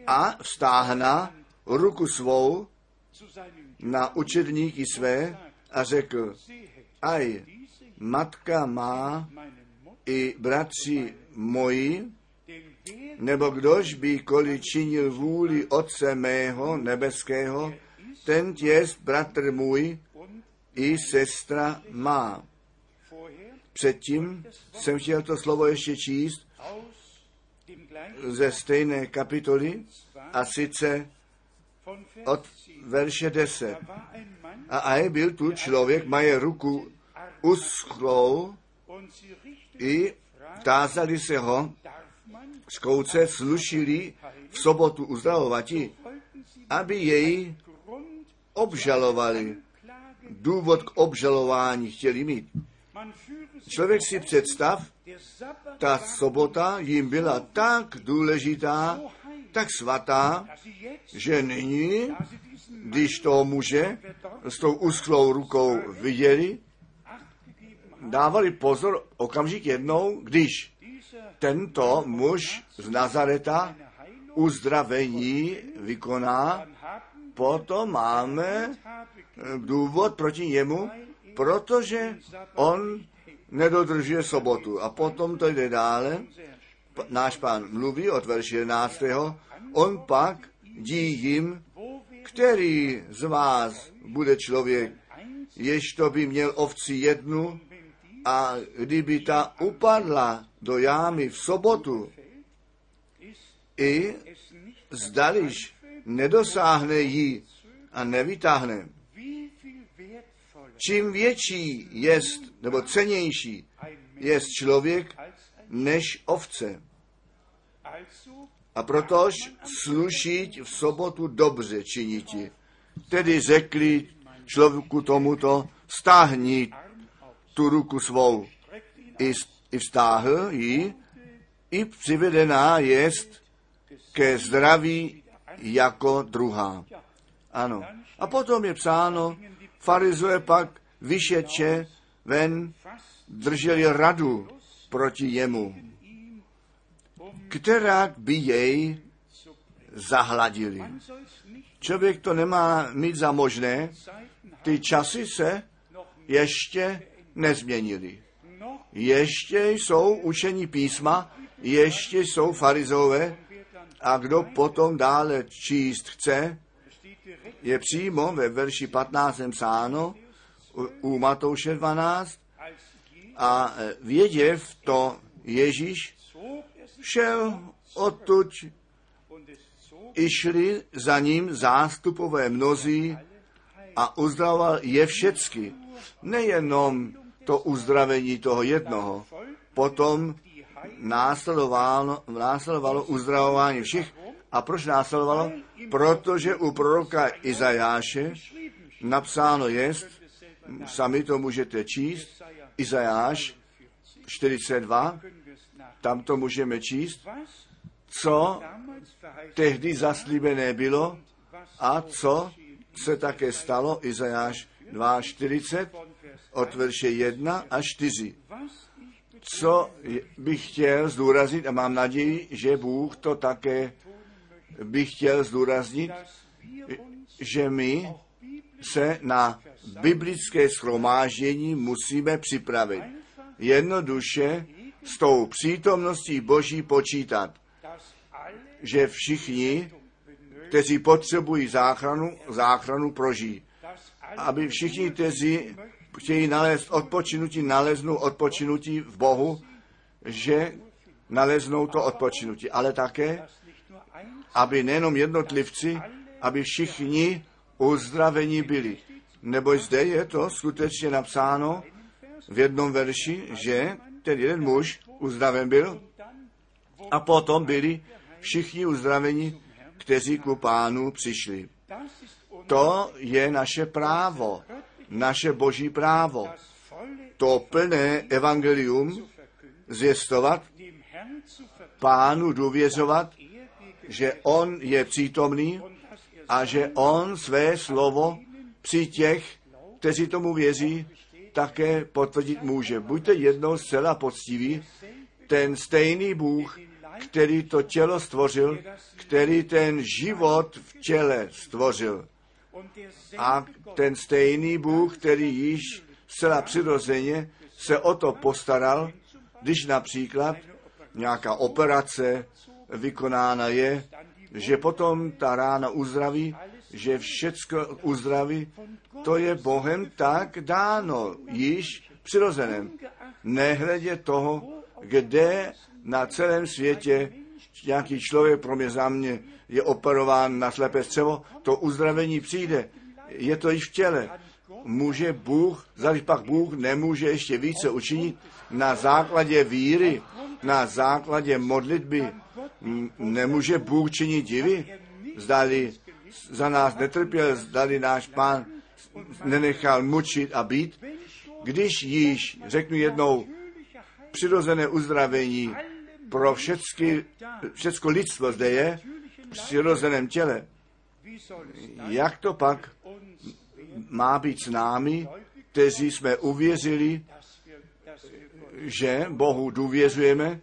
a vztáhna ruku svou na učedníky své a řekl, aj, matka má i bratři moji, nebo kdož by koli činil vůli Otce mého nebeského, ten jest bratr můj i sestra má. Předtím jsem chtěl to slovo ještě číst ze stejné kapitoly a sice od verše 10. A aj byl tu člověk, maje ruku uschlou i tázali se ho, zkouce slušili v sobotu uzdravovati, aby jej obžalovali. Důvod k obžalování chtěli mít. Člověk si představ, ta sobota jim byla tak důležitá, tak svatá, že nyní, když toho muže s tou uschlou rukou viděli, dávali pozor okamžik jednou, když tento muž z Nazareta uzdravení vykoná, potom máme důvod proti němu, protože on nedodržuje sobotu. A potom to jde dále. Náš pán mluví od verše 11. On pak dí jim, který z vás bude člověk, jež to by měl ovci jednu a kdyby ta upadla do jámy v sobotu, i zdališ nedosáhne jí a nevytáhne. Čím větší jest, nebo cenější jest člověk, než ovce. A protož slušit v sobotu dobře činiti. Tedy řekli člověku tomuto, stáhni tu ruku svou. I, i vztáhl ji, i přivedená jest ke zdraví jako druhá. Ano. A potom je psáno, farizoje pak vyšeče ven, drželi radu proti jemu, která by jej zahladili. Člověk to nemá mít za možné, ty časy se ještě nezměnili. Ještě jsou učení písma, ještě jsou farizové a kdo potom dále číst chce, je přímo ve verši 15. psáno u Matouše 12 a věděv to Ježíš šel odtud i šli za ním zástupové mnozí a uzdravoval je všecky. Nejenom to uzdravení toho jednoho. Potom následovalo, následovalo uzdravování všech. A proč následovalo? Protože u proroka Izajáše napsáno jest, sami to můžete číst, Izajáš 42, tam to můžeme číst, co tehdy zaslíbené bylo a co se také stalo, Izajáš 2.40, od verše 1 až 4. Co bych chtěl zdůraznit a mám naději, že Bůh to také bych chtěl zdůraznit, že my se na biblické schromáždění musíme připravit. Jednoduše s tou přítomností Boží počítat, že všichni, kteří potřebují záchranu, záchranu prožijí. Aby všichni, kteří chtějí nalézt odpočinutí, naleznou odpočinutí v Bohu, že naleznou to odpočinutí, ale také, aby nejenom jednotlivci, aby všichni uzdravení byli. Nebo zde je to skutečně napsáno v jednom verši, že ten jeden muž uzdraven byl a potom byli všichni uzdraveni, kteří ku pánu přišli. To je naše právo, naše boží právo. To plné evangelium zvěstovat, pánu důvěřovat, že on je přítomný a že on své slovo při těch, kteří tomu věří, také potvrdit může. Buďte jednou zcela poctiví, ten stejný Bůh, který to tělo stvořil, který ten život v těle stvořil. A ten stejný Bůh, který již zcela přirozeně se o to postaral, když například nějaká operace vykonána je, že potom ta rána uzdraví, že všecko uzdraví, to je Bohem tak dáno, již přirozeném. Nehledě toho, kde na celém světě nějaký člověk, pro mě za mě, je operován na slepé střevo, to uzdravení přijde. Je to již v těle. Může Bůh, zali pak Bůh nemůže ještě více učinit na základě víry, na základě modlitby. Nemůže Bůh činit divy? Zdali za nás netrpěl, zdali náš pán nenechal mučit a být. Když již, řeknu jednou, přirozené uzdravení pro všecky, všecko lidstvo zde je v přirozeném těle. Jak to pak má být s námi, kteří jsme uvěřili, že Bohu důvěřujeme,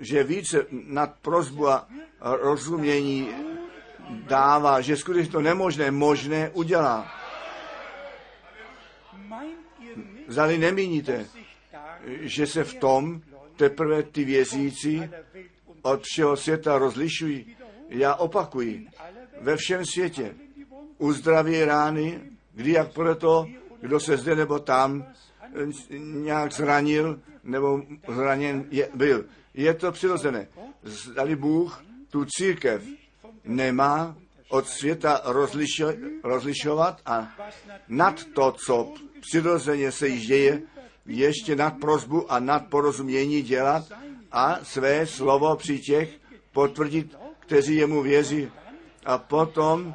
že více nad prozbu a rozumění dává, že skutečně to nemožné možné udělá. Zali nemíníte, že se v tom teprve ty věřící od všeho světa rozlišují. Já opakuji, ve všem světě uzdraví rány, kdy jak proto, kdo se zde nebo tam nějak zranil nebo zraněn je, byl. Je to přirozené. Zdali Bůh tu církev nemá od světa rozlišo, rozlišovat a nad to, co přirozeně se již děje, ještě nad prozbu a nad porozumění dělat a své slovo při těch potvrdit, kteří jemu věří. A potom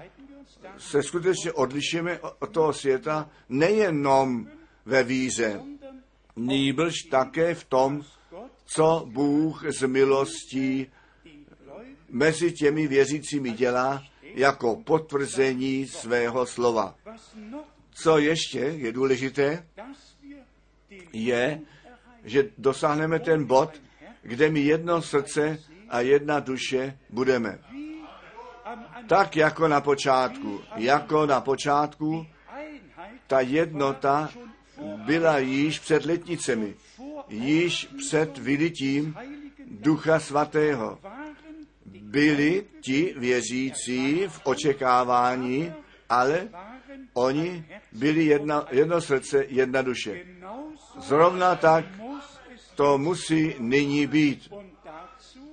se skutečně odlišíme od toho světa nejenom ve víře, nýbrž také v tom, co Bůh z milostí mezi těmi věřícími dělá jako potvrzení svého slova. Co ještě je důležité, je, že dosáhneme ten bod, kde mi jedno srdce a jedna duše budeme. Tak jako na počátku. Jako na počátku ta jednota byla již před letnicemi, již před vylitím Ducha Svatého. Byli ti věřící v očekávání, ale oni byli jedna, jedno srdce, jedna duše. Zrovna tak to musí nyní být.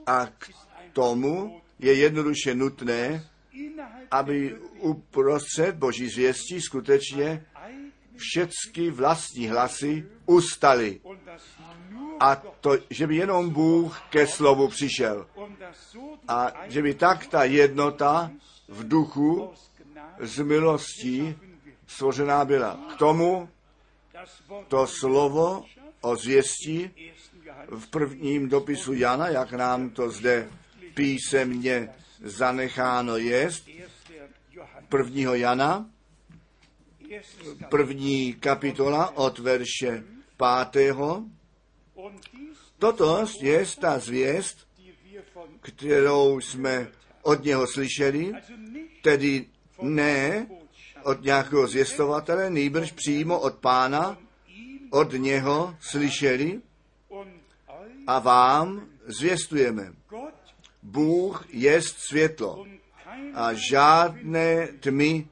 A k tomu je jednoduše nutné, aby uprostřed Boží zvěstí skutečně všechny vlastní hlasy ustaly. A to, že by jenom Bůh ke slovu přišel. A že by tak ta jednota v duchu z milostí stvořená byla. K tomu to slovo o zvěstí v prvním dopisu Jana, jak nám to zde písemně zanecháno jest, prvního Jana, první kapitola od verše pátého. Toto je ta zvěst, kterou jsme od něho slyšeli, tedy ne od nějakého zvěstovatele, nejbrž přímo od pána, od něho slyšeli a vám zvěstujeme. Bůh je světlo a žádné tmy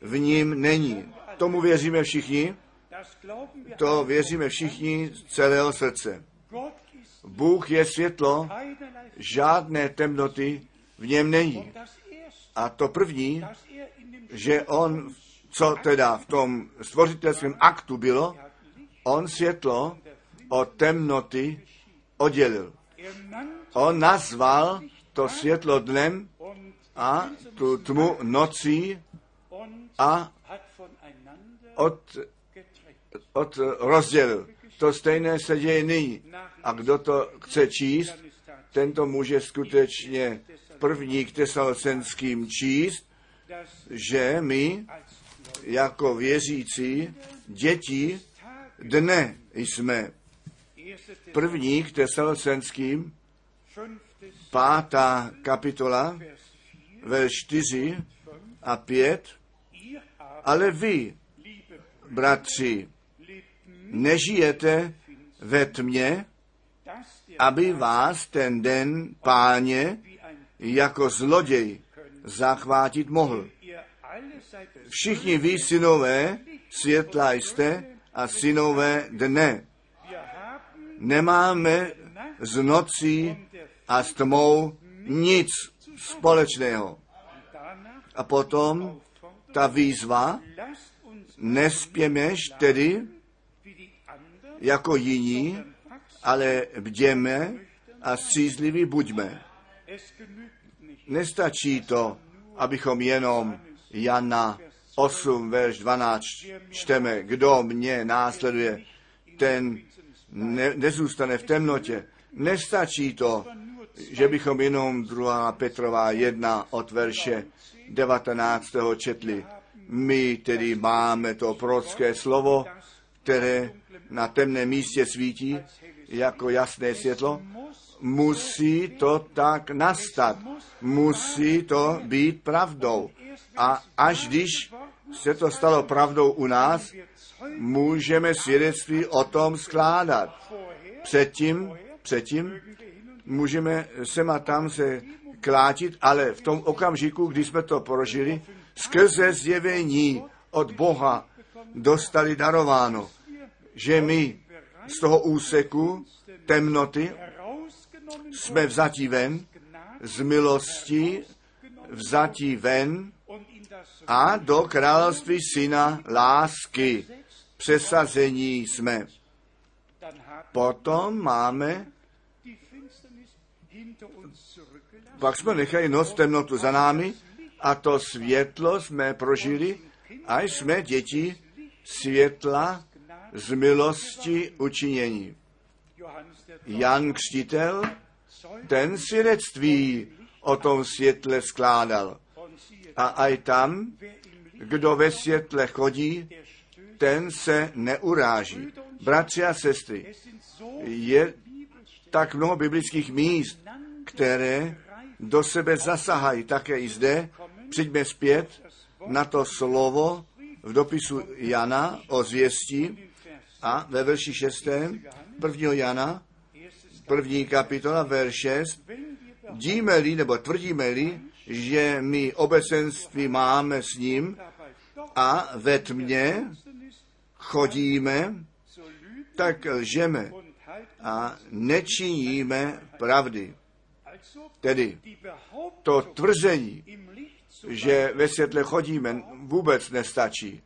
v ním není. Tomu věříme všichni, to věříme všichni z celého srdce. Bůh je světlo, žádné temnoty v něm není. A to první, že on, co teda v tom stvořitelském aktu bylo, on světlo od temnoty oddělil. On nazval to světlo dnem a tu tmu nocí a od, od rozdělil. To stejné se děje nyní. A kdo to chce číst, Dann ist da, ten to může skutečně první k tesalosenským číst, že my jako věřící děti dne jsme první k tesalosenským, fünftes pátá kapitola, Vers 4, ve 4 a 5, ihr aber, ale vy, bratři, nežijete ve tmě, aby vás ten den páně jako zloděj zachvátit mohl. Všichni vy, synové, světla jste a synové dne. Nemáme s nocí a s tmou nic společného. A potom ta výzva, nespěmeš tedy jako jiní, ale bděme a střízliví buďme. Nestačí to, abychom jenom Jana 8, verš 12 čteme, kdo mě následuje, ten ne, nezůstane v temnotě. Nestačí to, že bychom jenom 2. Petrová 1 od verše 19. četli. My tedy máme to prorocké slovo, které na temném místě svítí jako jasné světlo. Musí to tak nastat. Musí to být pravdou. A až když se to stalo pravdou u nás, můžeme svědectví o tom skládat. Předtím, předtím můžeme sem a tam se klátit, ale v tom okamžiku, kdy jsme to prožili, skrze zjevení od Boha dostali darováno, že my z toho úseku temnoty jsme vzatí ven, z milosti vzatí ven a do království syna lásky přesazení jsme. Potom máme, pak jsme nechali noc temnotu za námi a to světlo jsme prožili a jsme děti světla z milosti učinění. Jan Křtitel, ten svědectví o tom světle skládal. A aj tam, kdo ve světle chodí, ten se neuráží. Bratři a sestry, je tak mnoho biblických míst, které do sebe zasahají také i zde. Přijďme zpět na to slovo v dopisu Jana o zvěstí a ve verši 6. 1. Jana, první kapitola, verš 6. Wenn wir Díme-li nebo tvrdíme-li, že my obecenství máme s ním a ve tmě chodíme, tak lžeme a nečiníme pravdy. Tedy to tvrzení, že ve světle chodíme, vůbec nestačí.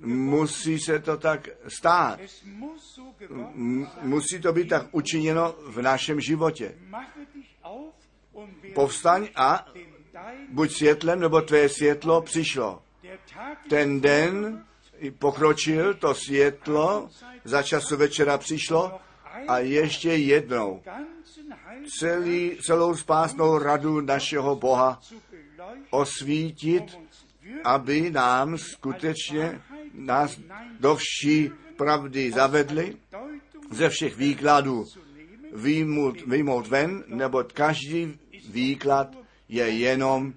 Musí se to tak stát. musí to být tak učiněno v našem životě. Povstaň a buď světlem, nebo tvé světlo přišlo. Ten den pokročil, to světlo za času večera přišlo a ještě jednou celý, celou spásnou radu našeho Boha osvítit, aby nám skutečně nás do vší pravdy zavedli, ze všech výkladů výjmout, výjmout ven, neboť každý výklad je jenom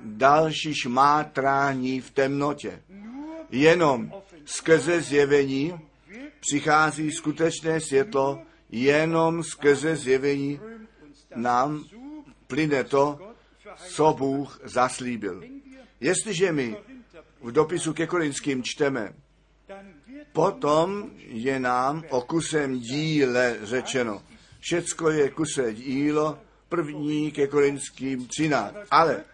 další šmátrání v temnotě. Jenom skrze zjevení přichází skutečné světlo, jenom skrze zjevení nám plyne to, co Bůh zaslíbil. Jestliže my v dopisu ke Korinským čteme, Potom je nám o kusem díle řečeno. Všecko je kuse dílo, první ke Korinským 13. Ale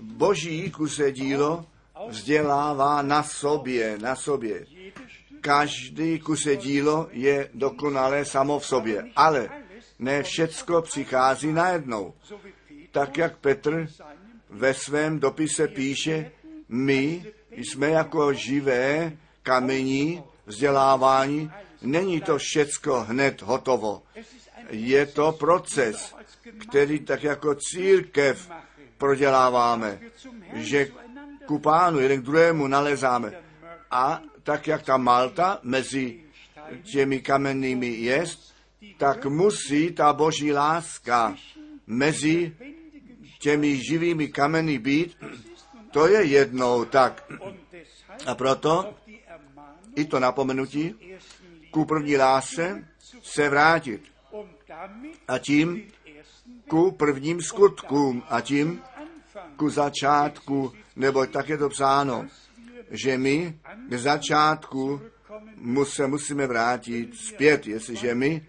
boží kuse dílo vzdělává na sobě, na sobě. Každý kuse dílo je dokonalé samo v sobě, ale ne všecko přichází najednou. Tak jak Petr ve svém dopise píše, my jsme jako živé kamení vzdělávání, není to všecko hned hotovo. Je to proces, který tak jako církev proděláváme, že ku pánu jeden k druhému nalezáme. A tak jak ta Malta mezi těmi kamennými jest, tak musí ta boží láska mezi těmi živými kameny být, to je jednou tak. A proto i to napomenutí ku první lásce se vrátit. A tím ku prvním skutkům a tím ku začátku, nebo tak je to psáno, že my k začátku se musíme vrátit zpět, jestliže my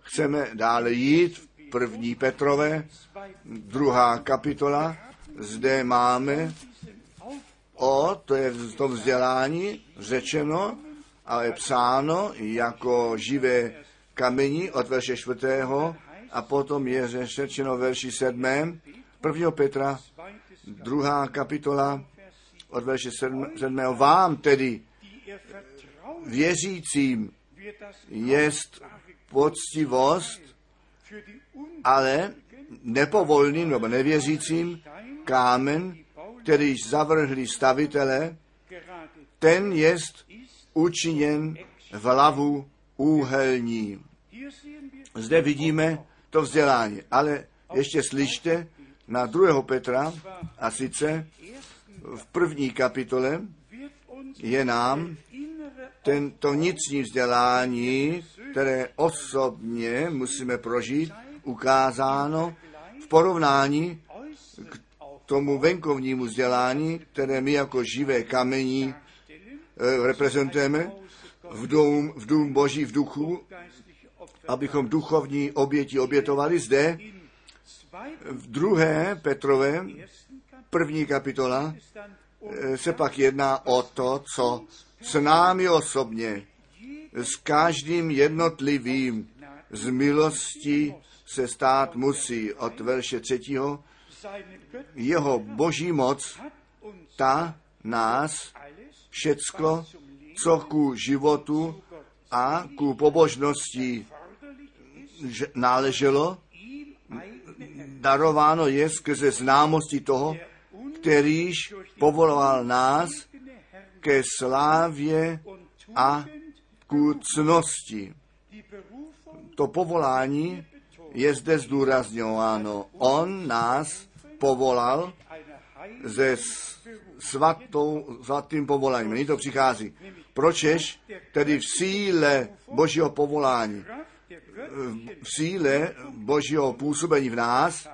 chceme dále jít v první Petrové, druhá kapitola, zde máme o, to je v tom vzdělání řečeno, ale psáno jako živé kamení od verše čtvrtého a potom je řečeno verši sedmém, prvního Petra, druhá kapitola od verše sedmého. Vám tedy věřícím jest poctivost, ale nepovolným nebo nevěřícím kámen, který zavrhli stavitele, ten jest učiněn v hlavu úhelní. Zde vidíme to vzdělání, ale ještě slyšte na 2. Petra a sice v první kapitole je nám tento vnitřní vzdělání, které osobně musíme prožít, ukázáno v porovnání k tomu venkovnímu vzdělání, které my jako živé kamení e, reprezentujeme v dům, v dům Boží v duchu, abychom duchovní oběti obětovali zde. V druhé Petrové, první kapitola, e, se pak jedná o to, co s námi osobně, s každým jednotlivým z milosti se stát musí od verše třetího. Jeho boží moc, ta nás všecko, co ku životu a ku pobožnosti náleželo, darováno je skrze známosti toho, kterýž povoloval nás ke slávě a ku cnosti. To povolání je zde zdůrazňováno. On nás povolal ze svatou, svatým povoláním. Nyní to přichází. Pročež tedy v síle Božího povolání, v síle Božího působení v nás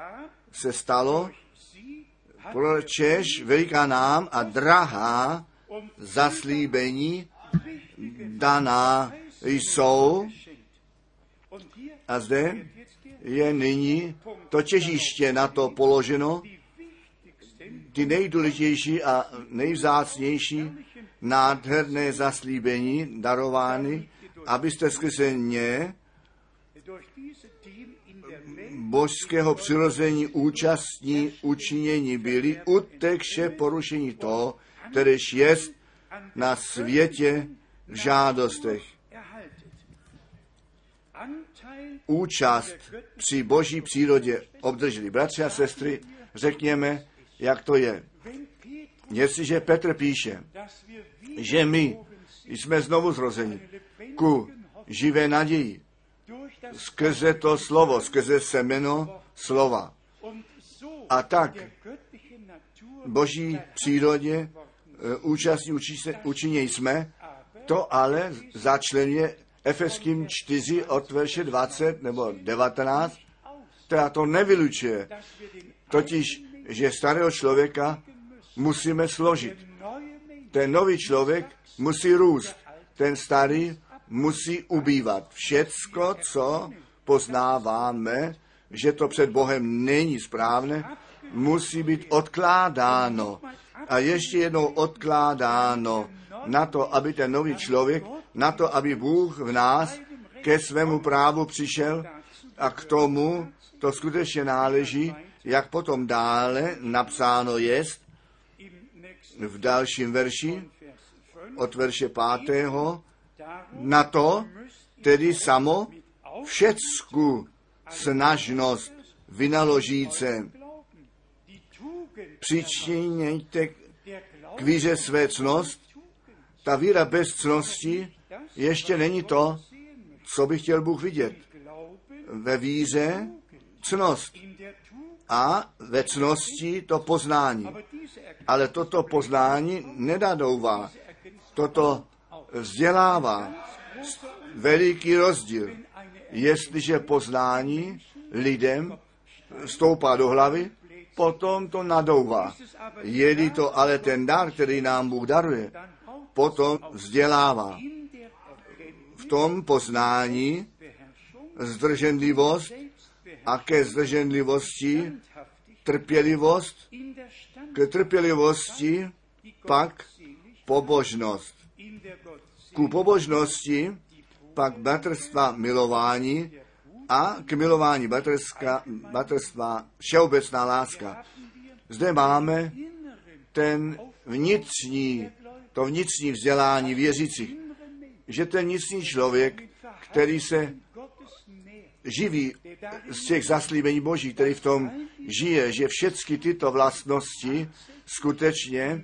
se stalo, pročež veliká nám a drahá zaslíbení daná jsou. A zde je nyní to těžiště na to položeno, ty nejdůležitější a nejvzácnější nádherné zaslíbení darovány, abyste skrze ně božského přirození účastní učinění byli, utekše porušení toho, kteréž jest na světě v žádostech. Účast při boží přírodě obdrželi. Bratři a sestry, řekněme, jak to je. Jestliže Petr píše, že my jsme znovu zrozeni ku živé naději, skrze to slovo, skrze semeno slova. A tak boží přírodě e, účastní učině jsme, to ale začlenuje Efeským 4 od verše 20 nebo 19, která to nevylučuje. Totiž, že starého člověka musíme složit. Ten nový člověk musí růst. ten starý musí ubývat. Všecko, co poznáváme, že to před Bohem není správné, musí být odkládáno. A ještě jednou odkládáno na to, aby ten nový člověk, na to, aby Bůh v nás ke svému právu přišel a k tomu to skutečně náleží, jak potom dále napsáno jest v dalším verši od verše pátého, na to tedy samo všecku snažnost vynaložíce. Přičinějte k víře své cnost. Ta víra bez cnosti ještě není to, co by chtěl Bůh vidět. Ve víře cnost a ve cnosti to poznání. Ale toto poznání nedadouvá. Toto vzdělává. Veliký rozdíl. Jestliže poznání lidem stoupá do hlavy, potom to nadouvá. Je to ale ten dar, který nám Bůh daruje, potom vzdělává. V tom poznání zdrženlivost a ke zdrženlivosti trpělivost, ke trpělivosti pak pobožnost. Ku pobožnosti pak bratrstva milování a k milování bratrstva všeobecná láska. Zde máme ten vnitřní, to vnitřní vzdělání věřících, že ten vnitřní člověk, který se živí z těch zaslíbení Boží, který v tom žije, že všechny tyto vlastnosti skutečně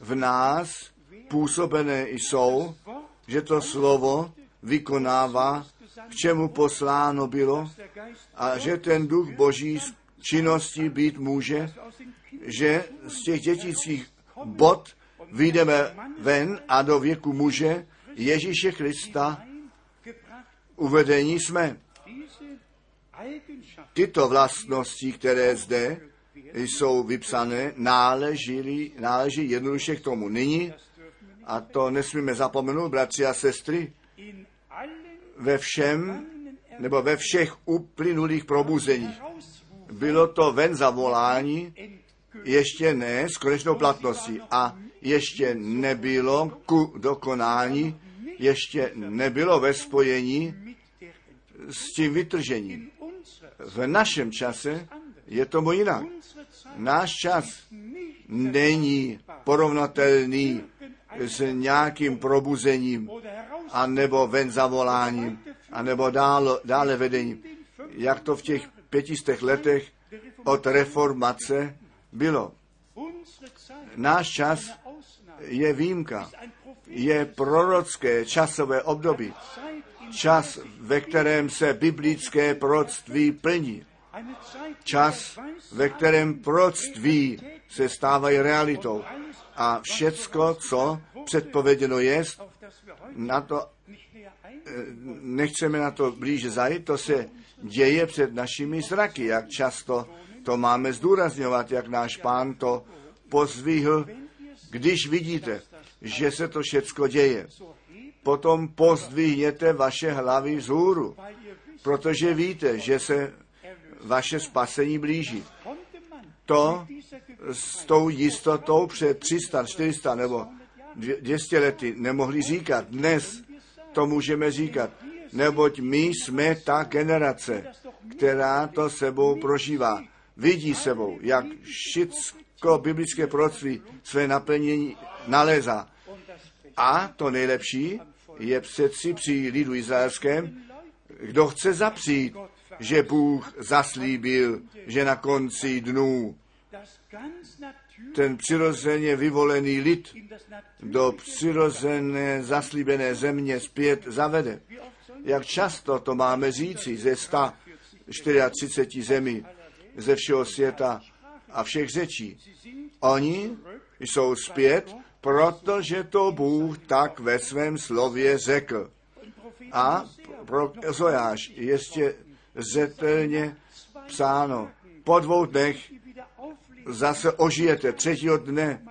v nás působené jsou, že to slovo vykonává, k čemu posláno bylo a že ten duch Boží z činností být může, že z těch dětických bod vyjdeme ven a do věku muže Ježíše Krista uvedení jsme. Tyto vlastnosti, které zde jsou vypsané, náleží, náleží jednoduše k tomu. Nyní, a to nesmíme zapomenout, bratři a sestry, ve všem, nebo ve všech uplynulých probuzeních. Bylo to ven zavolání, ještě ne s konečnou platností a ještě nebylo ku dokonání, ještě nebylo ve spojení s tím vytržením. V našem čase je tomu jinak. Náš čas není porovnatelný s nějakým probuzením, anebo ven zavoláním, anebo dále, dále vedením, jak to v těch pětistech letech od reformace bylo. Náš čas je výjimka, je prorocké časové období, čas, ve kterém se biblické proroctví plní, čas, ve kterém proroctví se stávají realitou. A všecko, co předpověděno je, na to eh, nechceme na to blíže zajít, to se děje před našimi zraky, jak často to máme zdůrazňovat, jak náš pán to pozvihl, když vidíte, že se to všecko děje. Potom pozdvihněte vaše hlavy vzhůru, protože víte, že se vaše spasení blíží. To s tou jistotou před 300, 400 nebo 200 lety nemohli říkat. Dnes to můžeme říkat, neboť my jsme ta generace, která to sebou prožívá. Vidí sebou, jak všicko biblické proroctví své naplnění nalézá. A to nejlepší je přeci při lidu izraelském, kdo chce zapřít, že Bůh zaslíbil, že na konci dnů ten přirozeně vyvolený lid do přirozené zaslíbené země zpět zavede. Jak často to máme říci ze 134 zemí ze všeho světa a všech řečí. Oni jsou zpět, protože to Bůh tak ve svém slově řekl. A pro Ezojáš ještě zetelně psáno. Po dvou dnech zase ožijete třetího dne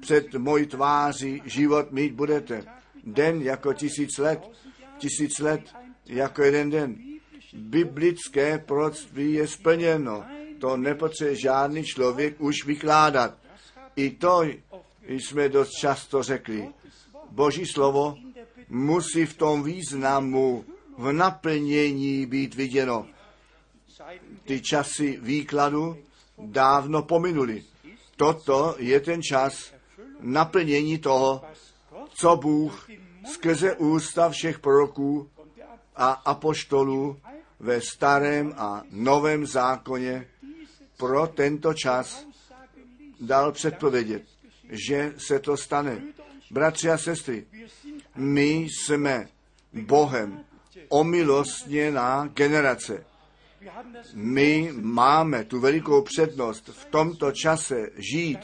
před mojí tváří život mít budete. Den jako tisíc let, tisíc let jako jeden den. Biblické proroctví je splněno. To nepotřebuje žádný člověk už vykládat. I to jsme dost často řekli. Boží slovo musí v tom významu, v naplnění být viděno. Ty časy výkladu dávno pominuli. Toto je ten čas naplnění toho, co Bůh skrze ústa všech proroků a apoštolů ve starém a novém zákoně pro tento čas dal předpovědět, že se to stane. Bratři a sestry, my jsme Bohem omilostněná generace. My máme tu velikou přednost v tomto čase žít.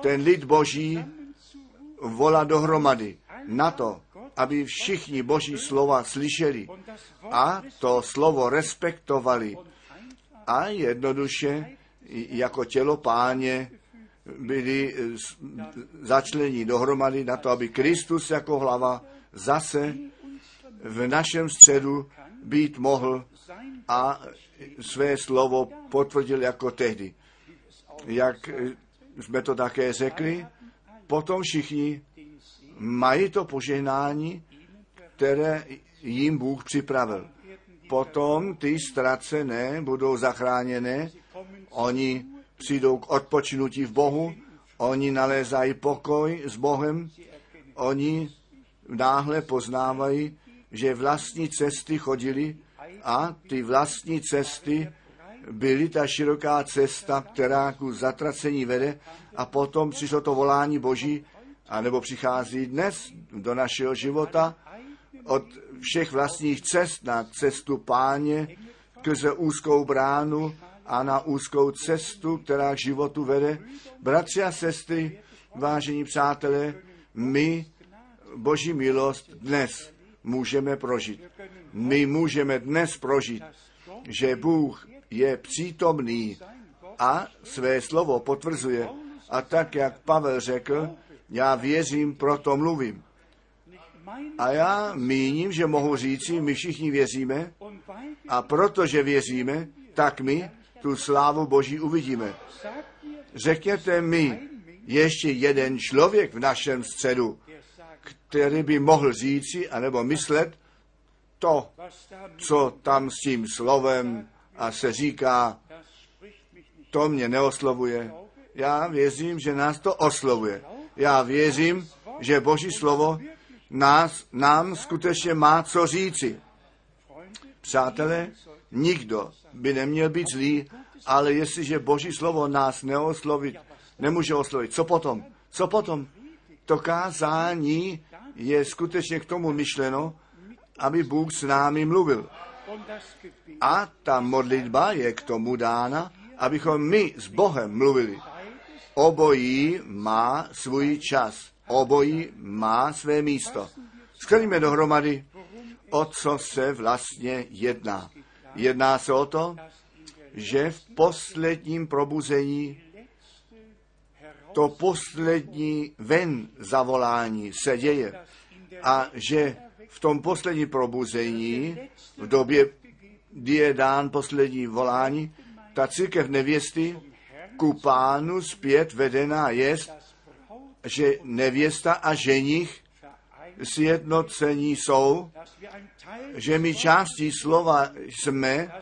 Ten lid boží volá dohromady na to, aby všichni boží slova slyšeli a to slovo respektovali a jednoduše jako tělo páně byli začlení dohromady na to, aby Kristus jako hlava zase v našem středu být mohl a své slovo potvrdil jako tehdy. Jak jsme to také řekli, potom všichni mají to požehnání, které jim Bůh připravil. Potom ty ztracené budou zachráněné, oni přijdou k odpočinutí v Bohu, oni nalézají pokoj s Bohem, oni náhle poznávají, že vlastní cesty chodili a ty vlastní cesty byly ta široká cesta, která ku zatracení vede a potom přišlo to volání Boží, anebo přichází dnes do našeho života od všech vlastních cest na cestu páně, skrze úzkou bránu a na úzkou cestu, která k životu vede. Bratři a sestry, vážení přátelé, my Boží milost dnes můžeme prožít. My můžeme dnes prožít, že Bůh je přítomný a své slovo potvrzuje. A tak, jak Pavel řekl, já věřím, proto mluvím. A já míním, že mohu říci, my všichni věříme a protože věříme, tak my tu slávu Boží uvidíme. Řekněte mi, ještě jeden člověk v našem středu, který by mohl říci, anebo myslet to, co tam s tím slovem a se říká, to mě neoslovuje. Já věřím, že nás to oslovuje. Já věřím, že Boží slovo nás, nám skutečně má co říci. Přátelé, nikdo by neměl být zlý, ale jestliže Boží slovo nás neoslovit, nemůže oslovit, co potom? Co potom? To kázání je skutečně k tomu myšleno, aby Bůh s námi mluvil. A ta modlitba je k tomu dána, abychom my s Bohem mluvili. Obojí má svůj čas. Obojí má své místo. Skrníme dohromady, o co se vlastně jedná. Jedná se o to, že v posledním probuzení to poslední ven zavolání se děje a že v tom posledním probuzení, v době, kdy je dán poslední volání, ta církev nevěsty ku pánu zpět vedená je, že nevěsta a ženich sjednocení jsou, že my částí slova jsme,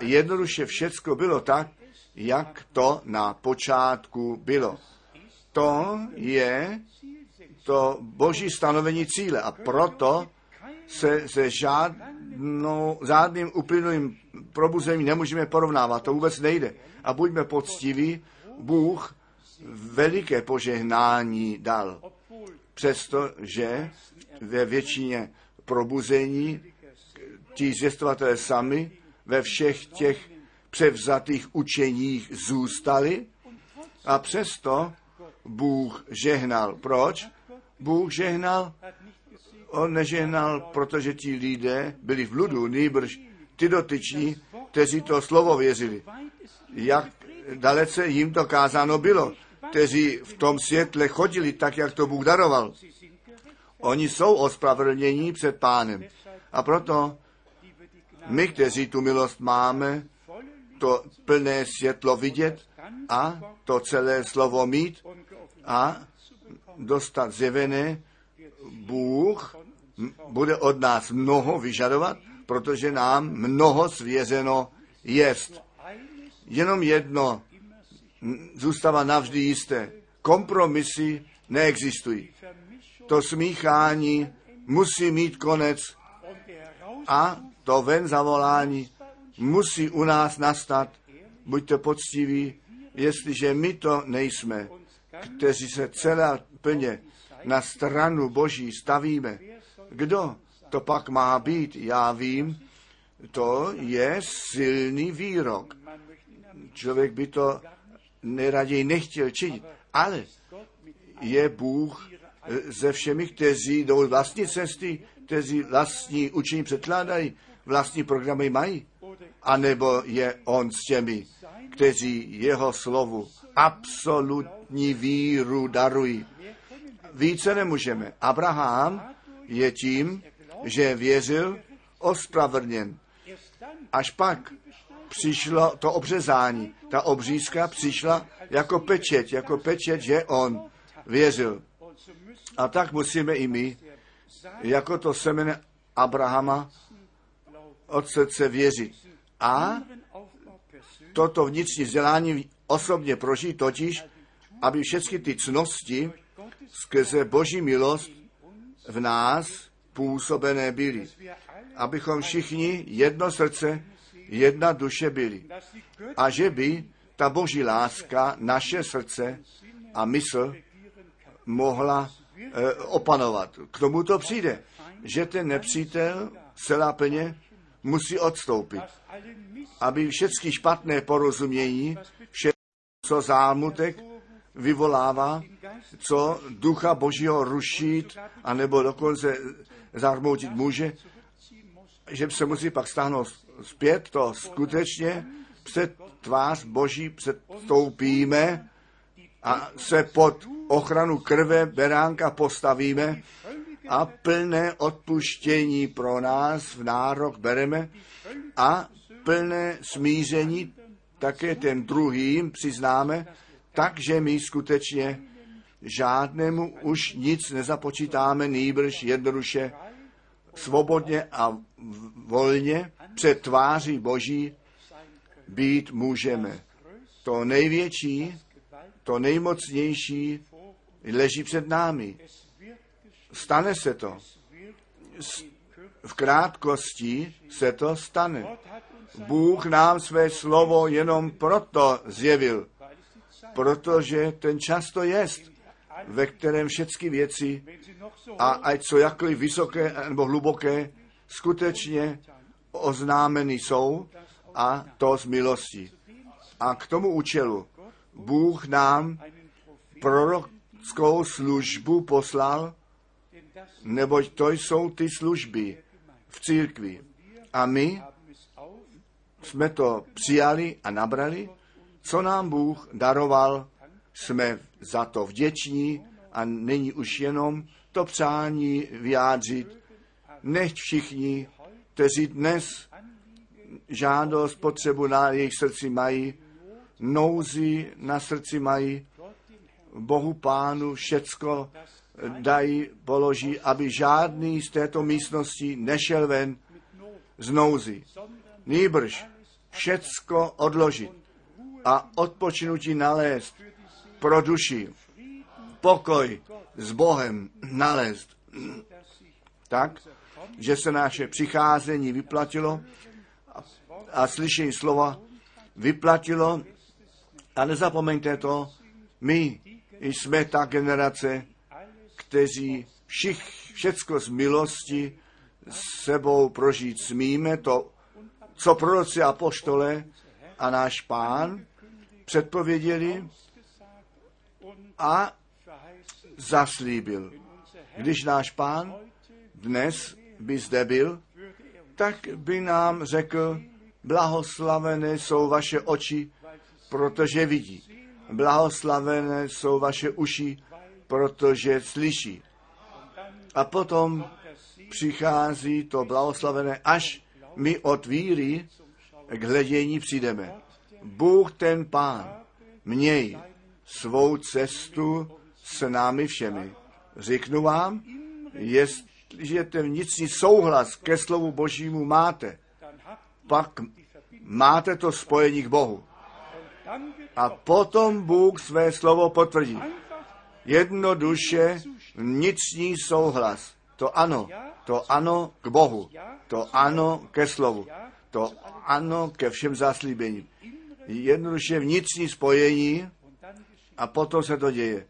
jednoduše všecko bylo tak, jak to na počátku bylo. To je to boží stanovení cíle a proto se se žádnou, žádným uplynulým probuzením nemůžeme porovnávat. To vůbec nejde. A buďme poctiví, Bůh veliké požehnání dal. Přestože ve většině probuzení ti zvěstovatelé sami ve všech těch převzatých učeních zůstali a přesto Bůh žehnal. Proč? Bůh žehnal? On nežehnal, protože ti lidé byli v bludu, nýbrž ty dotyční, kteří to slovo věřili. Jak dalece jim to kázáno bylo, kteří v tom světle chodili tak, jak to Bůh daroval. Oni jsou ospravedlnění před pánem. A proto my, kteří tu milost máme, to plné světlo vidět a to celé slovo mít a dostat zjevené, Bůh bude od nás mnoho vyžadovat, protože nám mnoho svěřeno jest. Jenom jedno zůstává navždy jisté. Kompromisy neexistují. To smíchání musí mít konec a to ven zavolání musí u nás nastat. Buďte poctiví, jestliže my to nejsme, kteří se celá plně na stranu Boží stavíme. Kdo to pak má být? Já vím, to je silný výrok. Člověk by to neraději nechtěl činit, ale je Bůh ze všemi, kteří jdou vlastní cesty, kteří vlastní učení předkládají, vlastní programy mají, anebo je on s těmi, kteří jeho slovu absolutní víru darují. Více nemůžeme. Abraham je tím, že věřil, ospravedlněn. Až pak přišlo to obřezání. Ta obřízka přišla jako pečeť, jako pečeť, že on věřil. A tak musíme i my, jako to semene Abrahama, od srdce věřit. A toto vnitřní vzdělání osobně prožít totiž, aby všechny ty cnosti skrze Boží milost v nás působené byly. Abychom všichni jedno srdce, jedna duše byli. A že by ta Boží láska naše srdce a mysl mohla e, opanovat. K tomu to přijde, že ten nepřítel celá plně musí odstoupit, aby všechny špatné porozumění, vše, co zámutek vyvolává, co ducha Božího rušit, anebo dokonce zarmoutit může, že se musí pak stáhnout zpět, to skutečně před tvář Boží předstoupíme a se pod ochranu krve beránka postavíme a plné odpuštění pro nás v nárok bereme a plné smíření také ten druhým přiznáme, takže my skutečně žádnému už nic nezapočítáme, nýbrž jednoduše svobodně a volně před tváří Boží být můžeme. To největší, to nejmocnější leží před námi. Stane se to. V krátkosti se to stane. Bůh nám své slovo jenom proto zjevil, protože ten čas to jest, ve kterém všechny věci, a ať co jakkoliv vysoké nebo hluboké, skutečně oznámeny jsou a to z milosti. A k tomu účelu Bůh nám prorockou službu poslal, neboť to jsou ty služby v církvi. A my jsme to přijali a nabrali, co nám Bůh daroval, jsme za to vděční a není už jenom to přání vyjádřit. Nechť všichni, kteří dnes žádost, potřebu na jejich srdci mají, nouzi na srdci mají, Bohu Pánu všecko dají, položí, aby žádný z této místnosti nešel ven z nouzy. Nýbrž všecko odložit a odpočinutí nalézt pro duši. Pokoj s Bohem nalézt. Tak, že se naše přicházení vyplatilo a, a slyšení slova vyplatilo. A nezapomeňte to, my jsme ta generace, kteří všich, všecko z milosti s sebou prožít smíme, to, co proroci a poštole a náš pán předpověděli a zaslíbil. Když náš pán dnes by zde byl, tak by nám řekl, blahoslavené jsou vaše oči, protože vidí. Blahoslavené jsou vaše uši, protože slyší. A potom přichází to blahoslavené, až my od víry k hledění přijdeme. Bůh ten Pán, měj svou cestu s námi všemi. Řeknu vám, jestliže ten vnitřní souhlas ke slovu Božímu máte, pak máte to spojení k Bohu. A potom Bůh své slovo potvrdí. Jednoduše vnitřní souhlas. To ano, to ano k Bohu, to ano ke slovu, to ano ke všem zaslíbením. Jednoduše vnitřní spojení a potom se to děje.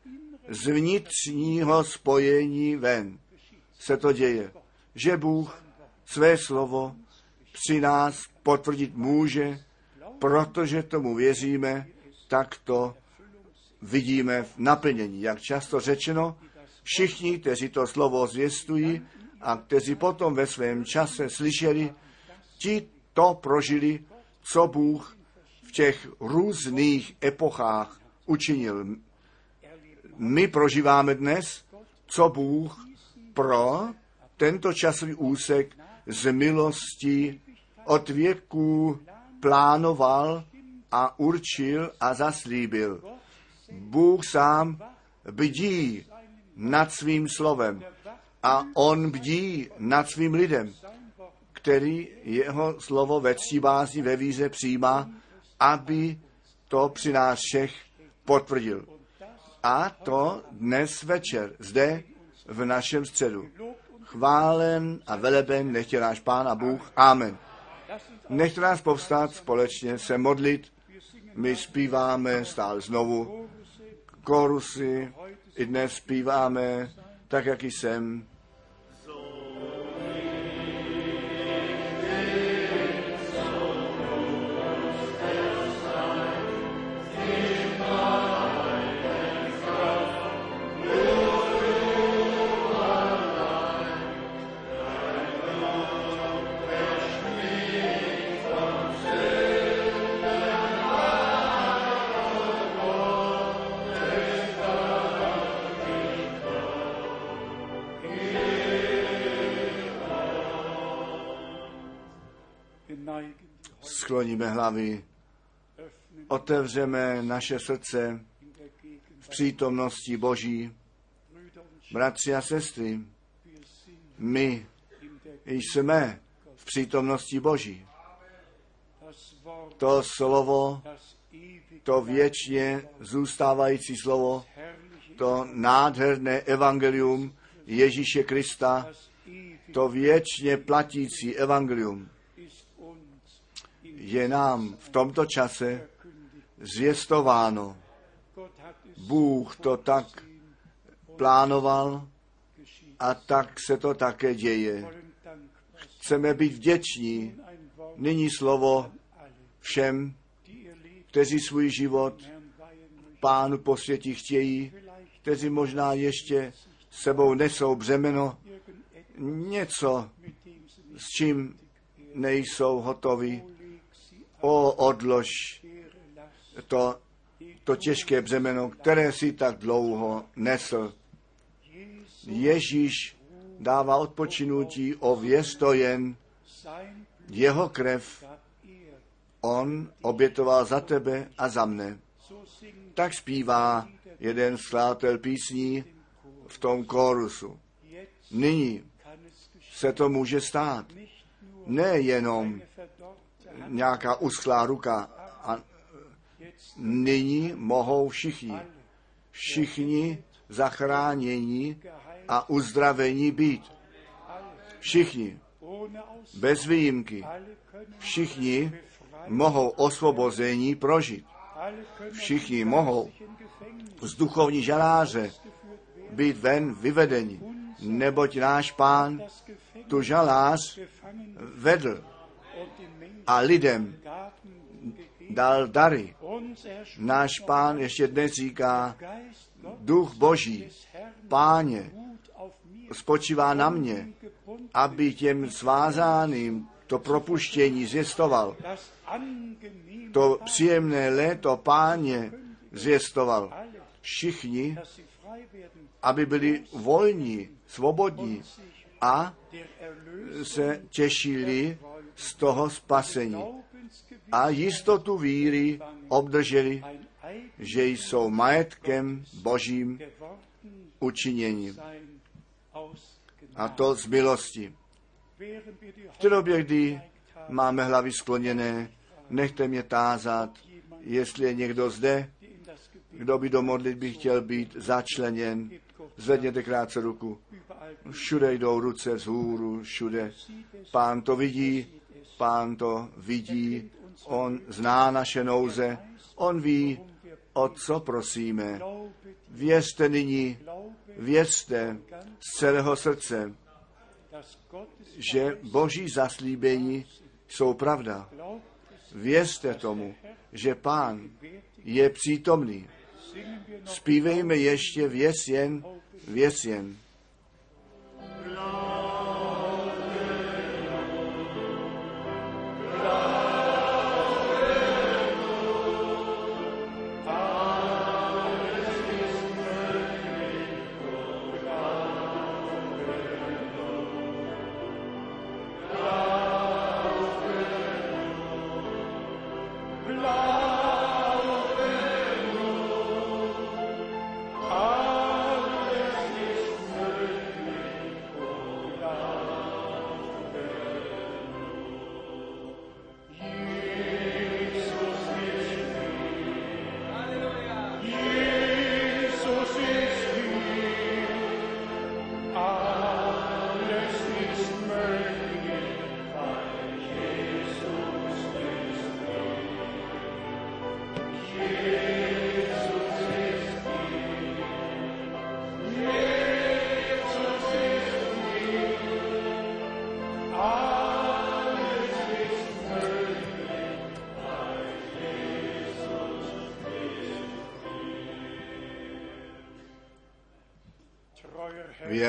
Z vnitřního spojení ven se to děje. Že Bůh své slovo při nás potvrdit může, protože tomu věříme, tak to vidíme v naplnění. Jak často řečeno, všichni, kteří to slovo zvěstují a kteří potom ve svém čase slyšeli, ti to prožili, co Bůh v těch různých epochách učinil. My prožíváme dnes, co Bůh pro tento časový úsek z milosti od věků plánoval a určil a zaslíbil. Bůh sám bdí nad svým slovem a on bdí nad svým lidem, který jeho slovo ve tříbázi ve víze přijímá, aby to při nás všech potvrdil. A to dnes večer, zde v našem středu. Chválen a veleben nechtě náš Pán a Bůh. Amen. Nechte nás povstát společně, se modlit. My zpíváme stále znovu korusy. I dnes zpíváme tak, jak jsem. Skloníme hlavy, otevřeme naše srdce v přítomnosti Boží. Bratři a sestry, my jsme v přítomnosti Boží. To slovo, to věčně zůstávající slovo, to nádherné evangelium Ježíše Krista, to věčně platící evangelium je nám v tomto čase zvěstováno. Bůh to tak plánoval a tak se to také děje. Chceme být vděční. Nyní slovo všem, kteří svůj život pánu posvětí chtějí, kteří možná ještě sebou nesou břemeno, něco, s čím nejsou hotovi. O, odlož to, to těžké břemeno, které si tak dlouho nesl. Ježíš dává odpočinutí, o věsto jen jeho krev. On obětoval za tebe a za mne. Tak zpívá jeden sklátel písní v tom kórusu. Nyní se to může stát. Nejenom nějaká uschlá ruka. A nyní mohou všichni, všichni zachránění a uzdravení být. Všichni, bez výjimky, všichni mohou osvobození prožít. Všichni mohou z duchovní žaláře být ven vyvedeni, neboť náš pán tu žalář vedl a lidem dal dary. Náš pán ještě dnes říká, duch boží, páně, spočívá na mě, aby těm svázáným to propuštění zvěstoval. To příjemné léto páně zvěstoval. Všichni aby byli volní, svobodní a se těšili z toho spasení a jistotu víry obdrželi, že jsou majetkem božím učiněním. A to z milosti. V té době, kdy máme hlavy skloněné, nechte mě tázat, jestli je někdo zde, kdo by do modlitby chtěl být začleněn. Zvedněte krátce ruku. Všude jdou ruce vzhůru, všude. Pán to vidí, pán to vidí, on zná naše nouze, on ví, o co prosíme. Věřte nyní, věřte z celého srdce, že boží zaslíbení jsou pravda. Věřte tomu, že pán je přítomný. Zpívejme ještě věc jen, věc jen. Jesus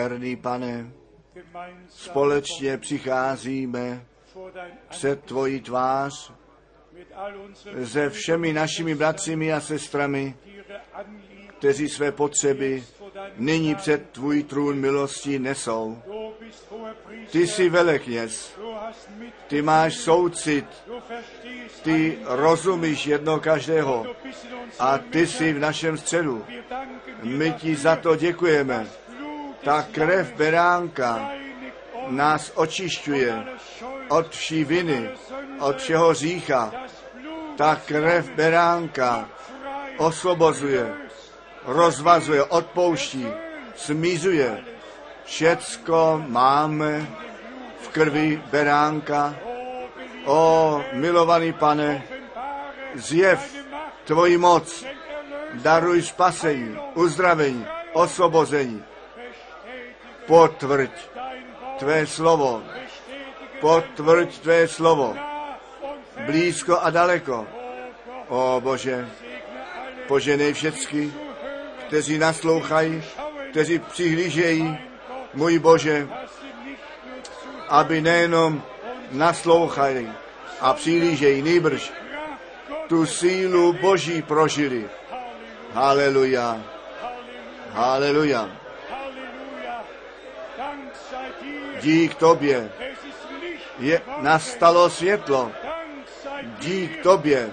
Věrný pane, společně přicházíme před tvoji tvář se všemi našimi bratřími a sestrami, kteří své potřeby nyní před tvůj trůn milosti nesou. Ty jsi velekněz, ty máš soucit, ty rozumíš jedno každého a ty jsi v našem středu. My ti za to děkujeme. Ta krev beránka nás očišťuje od vší viny, od všeho řícha. Ta krev beránka osvobozuje, rozvazuje, odpouští, smízuje. Všecko máme v krvi beránka. O, milovaný pane, zjev tvoji moc, daruj spasení, uzdravení, osvobození. Potvrď tvé slovo, potvrď tvé slovo, blízko a daleko. o Bože, poženej všecky, kteří naslouchají, kteří přihlížejí, můj Bože, aby nejenom naslouchali a přihlížejí, Gott, tu sílu Boží prožili. Haleluja, haleluja. Dík tobě je, nastalo světlo. Dík tobě,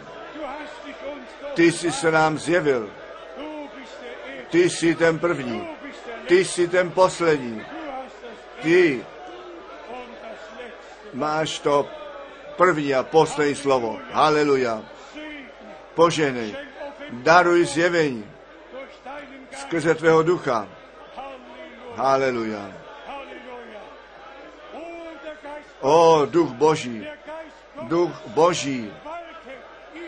ty jsi se nám zjevil. Ty jsi ten první, ty jsi ten poslední. Ty máš to první a poslední slovo. Haleluja. Poženej, daruj zjevení skrze tvého ducha. Haleluja. O, duch Boží, duch Boží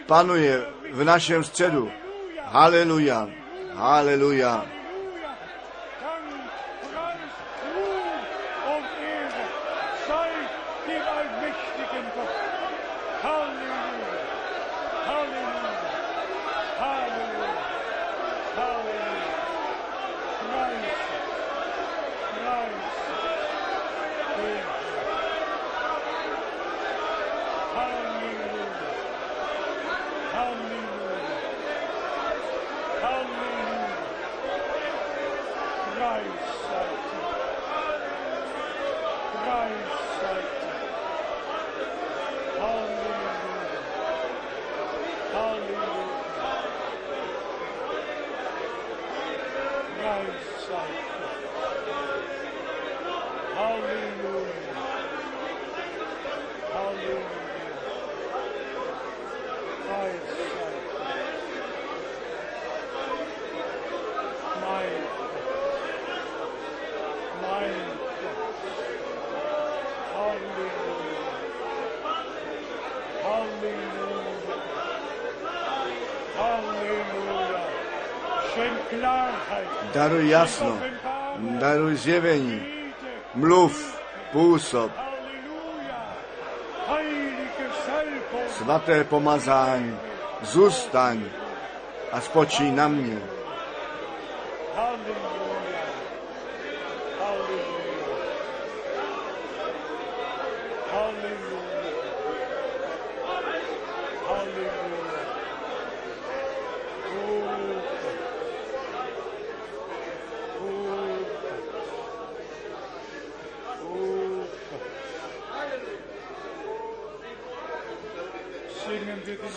panuje v našem středu. Haleluja. Haleluja. Daruj jasno, daruj zjevení, mluv, působ, svaté pomazání, zůstaň a spočí na mě.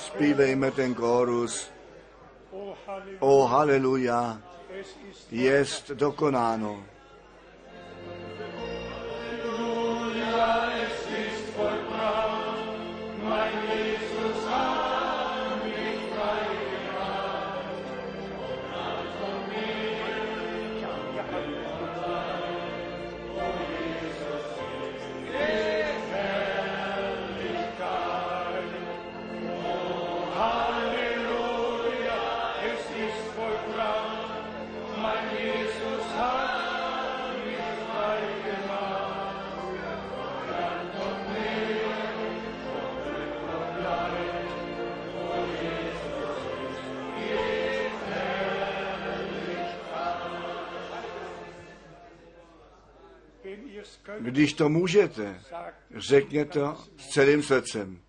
Zpívejme ten kórus. Oh. O haleluja, Es ist jest dokonáno. Když to můžete, řekněte to s celým srdcem.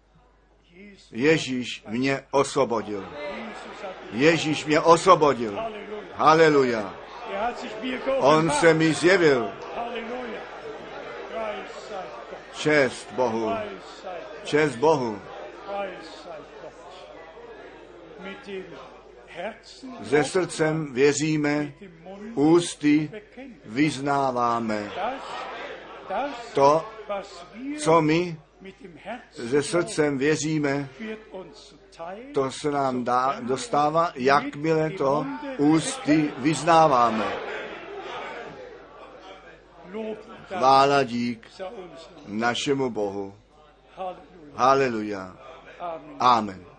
Ježíš mě osvobodil. Ježíš mě osvobodil. Haleluja. On se mi zjevil. Čest Bohu. Čest Bohu. Se srdcem věříme, ústy vyznáváme. To, co my se srdcem věříme, to se nám dá, dostává, jakmile to ústy vyznáváme. Chvála dík našemu Bohu. Haleluja. Amen.